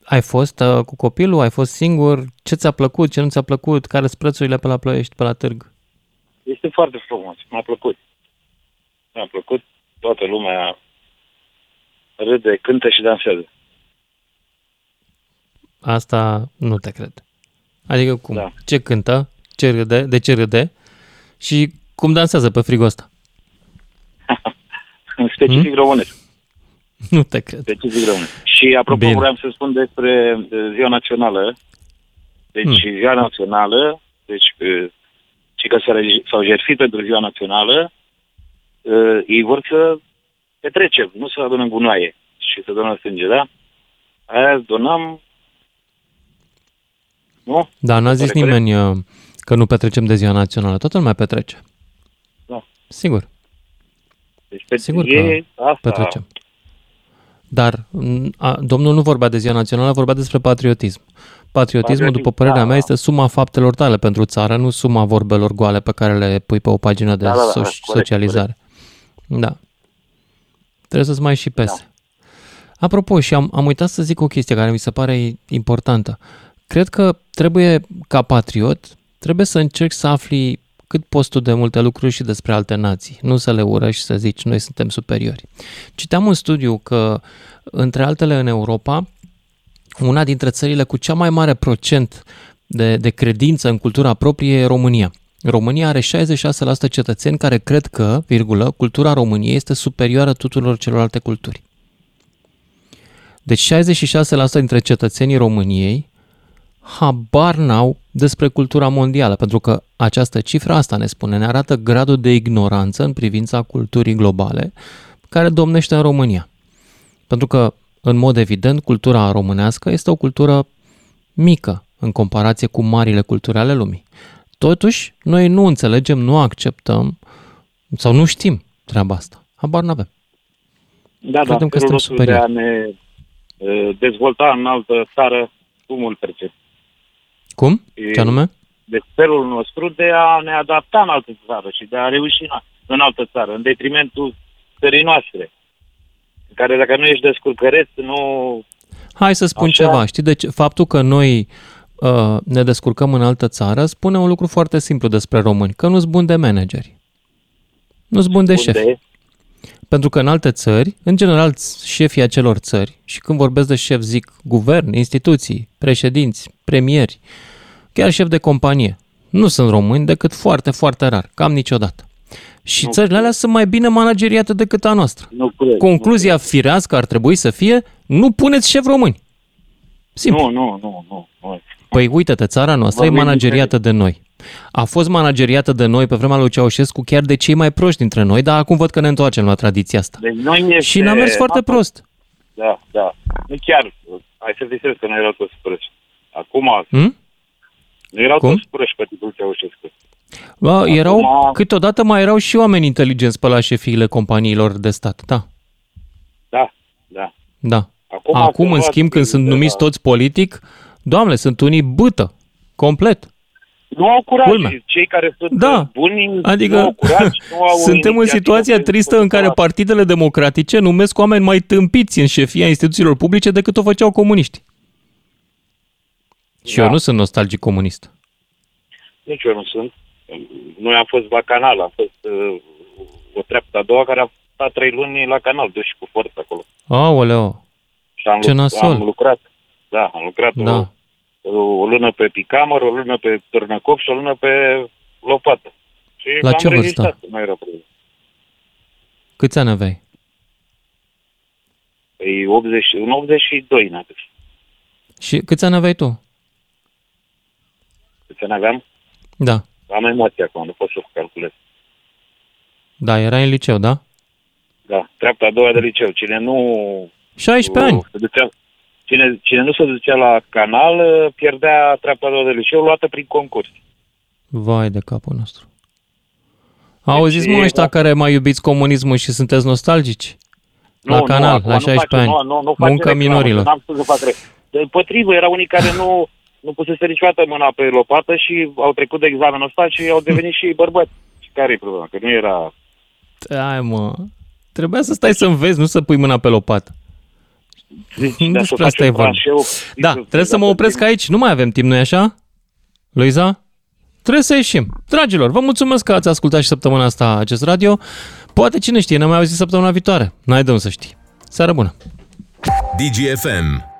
Speaker 3: ai fost uh, cu copilul? Ai fost singur? Ce ți-a plăcut? Ce nu ți-a plăcut? Care sunt prețurile pe la Ploiești, pe la târg?
Speaker 22: Este foarte frumos. Mi-a plăcut. Mi-a plăcut. Toată lumea râde, cântă și dansează.
Speaker 3: Asta nu te cred. Adică cum? Da. Ce cântă? Ce râde? De ce râde? Și cum dansează pe frigul ăsta?
Speaker 22: În [laughs] specific hmm? românesc. [laughs]
Speaker 3: Nu te cred.
Speaker 22: Specific românesc. Și apropo,
Speaker 3: Bine.
Speaker 22: vreau să spun despre uh, ziua națională. Deci
Speaker 3: Hmm.
Speaker 22: ziua națională, deci uh, cei care s-au- s-au jertfit pentru ziua națională, uh, ei vor să petrecem, nu să adunăm gunoaie și să donăm sânge, da? Aia donăm, nu?
Speaker 3: Da, n-a zis
Speaker 22: Pare corect?
Speaker 3: nimeni uh, că nu petrecem de ziua națională. Toată lumea petrece.
Speaker 22: Da.
Speaker 3: Sigur.
Speaker 22: Deci pe
Speaker 3: Sigur
Speaker 22: e
Speaker 3: că
Speaker 22: asta.
Speaker 3: petrecem. Dar m, a, domnul nu vorbea de ziua națională, vorbea despre patriotism. Patriotismul,
Speaker 22: Patriotism,
Speaker 3: după părerea
Speaker 22: da.
Speaker 3: mea, este suma faptelor tale pentru țară, nu suma vorbelor goale pe care le pui pe o pagină de
Speaker 22: Da, da, da,
Speaker 3: so-
Speaker 22: corect,
Speaker 3: socializare. Da. Trebuie să-ți mai și pese. Da. Apropo, și am, am uitat să zic o chestie care mi se pare importantă. Cred că trebuie, ca patriot, trebuie să încerci să afli cât poți tu de multe lucruri și despre alte nații, nu să le urăști și să zici noi suntem superiori. Citeam un studiu că, între altele în Europa, una dintre țările cu cea mai mare procent de, de credință în cultura proprie e România. România are 66% cetățeni care cred că, virgulă, cultura României este superioară tuturor celorlalte culturi. Deci 66% dintre cetățenii României habar n-au despre cultura mondială, pentru că această cifră asta ne spune, ne arată gradul de ignoranță în privința culturii globale care domnește în România. Pentru că, în mod evident, cultura românească este o cultură mică în comparație cu marile culturi ale lumii. Totuși, noi nu înțelegem, nu acceptăm sau nu știm treaba asta. Habar n-avem.
Speaker 22: Da,
Speaker 3: Credem
Speaker 22: da,
Speaker 3: că
Speaker 22: felul
Speaker 3: suntem
Speaker 22: nostru de a
Speaker 3: superiori.
Speaker 22: ne uh, dezvolta în altă țară, cum îl percep?
Speaker 3: Cum?
Speaker 22: E-
Speaker 3: Ce anume?
Speaker 22: De felul nostru de a ne adapta în altă țară și de a reuși în, în altă țară, în detrimentul țării noastre. În care dacă nu ești descurcăreț, nu...
Speaker 3: Hai să spun
Speaker 22: Așa.
Speaker 3: ceva. Știi, deci faptul că noi uh, ne descurcăm în altă țară spune un lucru foarte simplu despre români, că nu sunt buni de manageri. Nu sunt buni de șefi.
Speaker 22: Unde
Speaker 3: Pentru că în alte țări, în general, șefii acelor țări, și când vorbesc de șef zic guvern, instituții, președinți, premieri, chiar șef de companie, nu sunt români decât foarte, foarte rar, cam niciodată. Și
Speaker 22: Nu
Speaker 3: țările alea sunt mai bine manageriate decât a noastră.
Speaker 22: Nu cred.
Speaker 3: Concluzia firească ar trebui să fie, nu puneți șef români. Simplu.
Speaker 22: Nu, nu, nu, nu. Nu.
Speaker 3: Păi uite-te, țara noastră e
Speaker 22: Vorbim
Speaker 3: manageriată de noi. A fost manageriată de noi pe vremea lui Ceaușescu chiar de cei mai proști dintre noi, dar acum văd că ne întoarcem la tradiția asta.
Speaker 22: Deci noi este...
Speaker 3: Și n-a mers foarte prost.
Speaker 22: Da, da. Nu chiar. Hai să zic serios că nu erau toți proști. Acum,
Speaker 3: Hm?
Speaker 22: nu erau
Speaker 3: Cum?
Speaker 22: toți proști pe titlul Ceaușescu.
Speaker 3: Bă, erau, câteodată mai erau și oameni inteligenți pe la șefiile companiilor de stat, da.
Speaker 22: Da, da.
Speaker 3: Da.
Speaker 22: Acum
Speaker 3: Acum,
Speaker 22: se
Speaker 3: în
Speaker 22: văd
Speaker 3: schimb, când
Speaker 22: de
Speaker 3: sunt
Speaker 22: la-
Speaker 3: numiți toți politic, doamne, sunt unii bâtă, complet.
Speaker 22: Nu au curaj.
Speaker 3: Culmea.
Speaker 22: Cei care sunt
Speaker 3: Da.
Speaker 22: buni nu
Speaker 3: Adică
Speaker 22: au curaj, [laughs] nu au
Speaker 3: suntem în
Speaker 22: inițiativă
Speaker 3: situația
Speaker 22: pentru
Speaker 3: tristă în care partidele democratice numesc oameni mai tâmpiți în șefia instituțiilor publice decât o făceau comuniști. Și
Speaker 22: Da.
Speaker 3: eu nu sunt nostalgic comunist.
Speaker 22: Nici eu nu sunt. Noi am fost la canal, am fost uh, o treaptă a doua care a stat trei luni la canal, duși cu forță acolo.
Speaker 3: Aoleo,
Speaker 22: Și am,
Speaker 3: Ce
Speaker 22: luc-
Speaker 3: nasol.
Speaker 22: am lucrat. Da, am lucrat
Speaker 3: Da.
Speaker 22: O, o lună pe picamăr, o lună pe târnăcop și o lună pe lopată. Și
Speaker 3: La
Speaker 22: am
Speaker 3: ce vârstă?
Speaker 22: rezistat, nu era problemă.
Speaker 3: câți ani aveai?
Speaker 22: Păi 80, în 82 n
Speaker 3: Și câți ani aveai tu?
Speaker 22: Câți ani aveam?
Speaker 3: Da.
Speaker 22: Am emoții acum, nu pot să calculez.
Speaker 3: Da, erai în liceu, da?
Speaker 22: Da, treapta a doua de liceu. Cine nu...
Speaker 3: 16 ani.
Speaker 22: Se ducea, cine, cine nu se ducea la canal, pierdea treapta a doua de liceu luată prin concurs.
Speaker 3: Vai de capul nostru. Auziți, mă,
Speaker 22: e-
Speaker 3: ăștia care mai iubiți comunismul și sunteți nostalgici? La
Speaker 22: Nu,
Speaker 3: canal,
Speaker 22: nu, acum
Speaker 3: la
Speaker 22: nu
Speaker 3: 16
Speaker 22: face,
Speaker 3: ani.
Speaker 22: Nu, nu, nu face
Speaker 3: Munca
Speaker 22: reclamă,
Speaker 3: minorilor.
Speaker 22: N-am spus să fac re- De potrivă, erau unii care nu, nu pusese niciodată mâna pe lopată și au trecut de examenul ăsta și au devenit și bărbați. Și care e problema? Că nu era...
Speaker 3: Hai, mă. Trebuia să stai să înveți, nu să pui mâna pe lopată.
Speaker 22: Deci,
Speaker 3: nu
Speaker 22: dar să
Speaker 3: despre asta
Speaker 22: faci
Speaker 3: e
Speaker 22: un
Speaker 3: vorba.
Speaker 22: tranșeu,
Speaker 3: Da, trebuie să mă opresc aici. Nu mai avem timp, nu-i așa? Luiza? Trebuie să ieșim. Dragilor, vă mulțumesc că ați ascultat și săptămâna asta acest radio. Poate cine știe, ne mai auzi săptămâna viitoare. N-ai de unde să știi. Seară bună!
Speaker 1: DGFM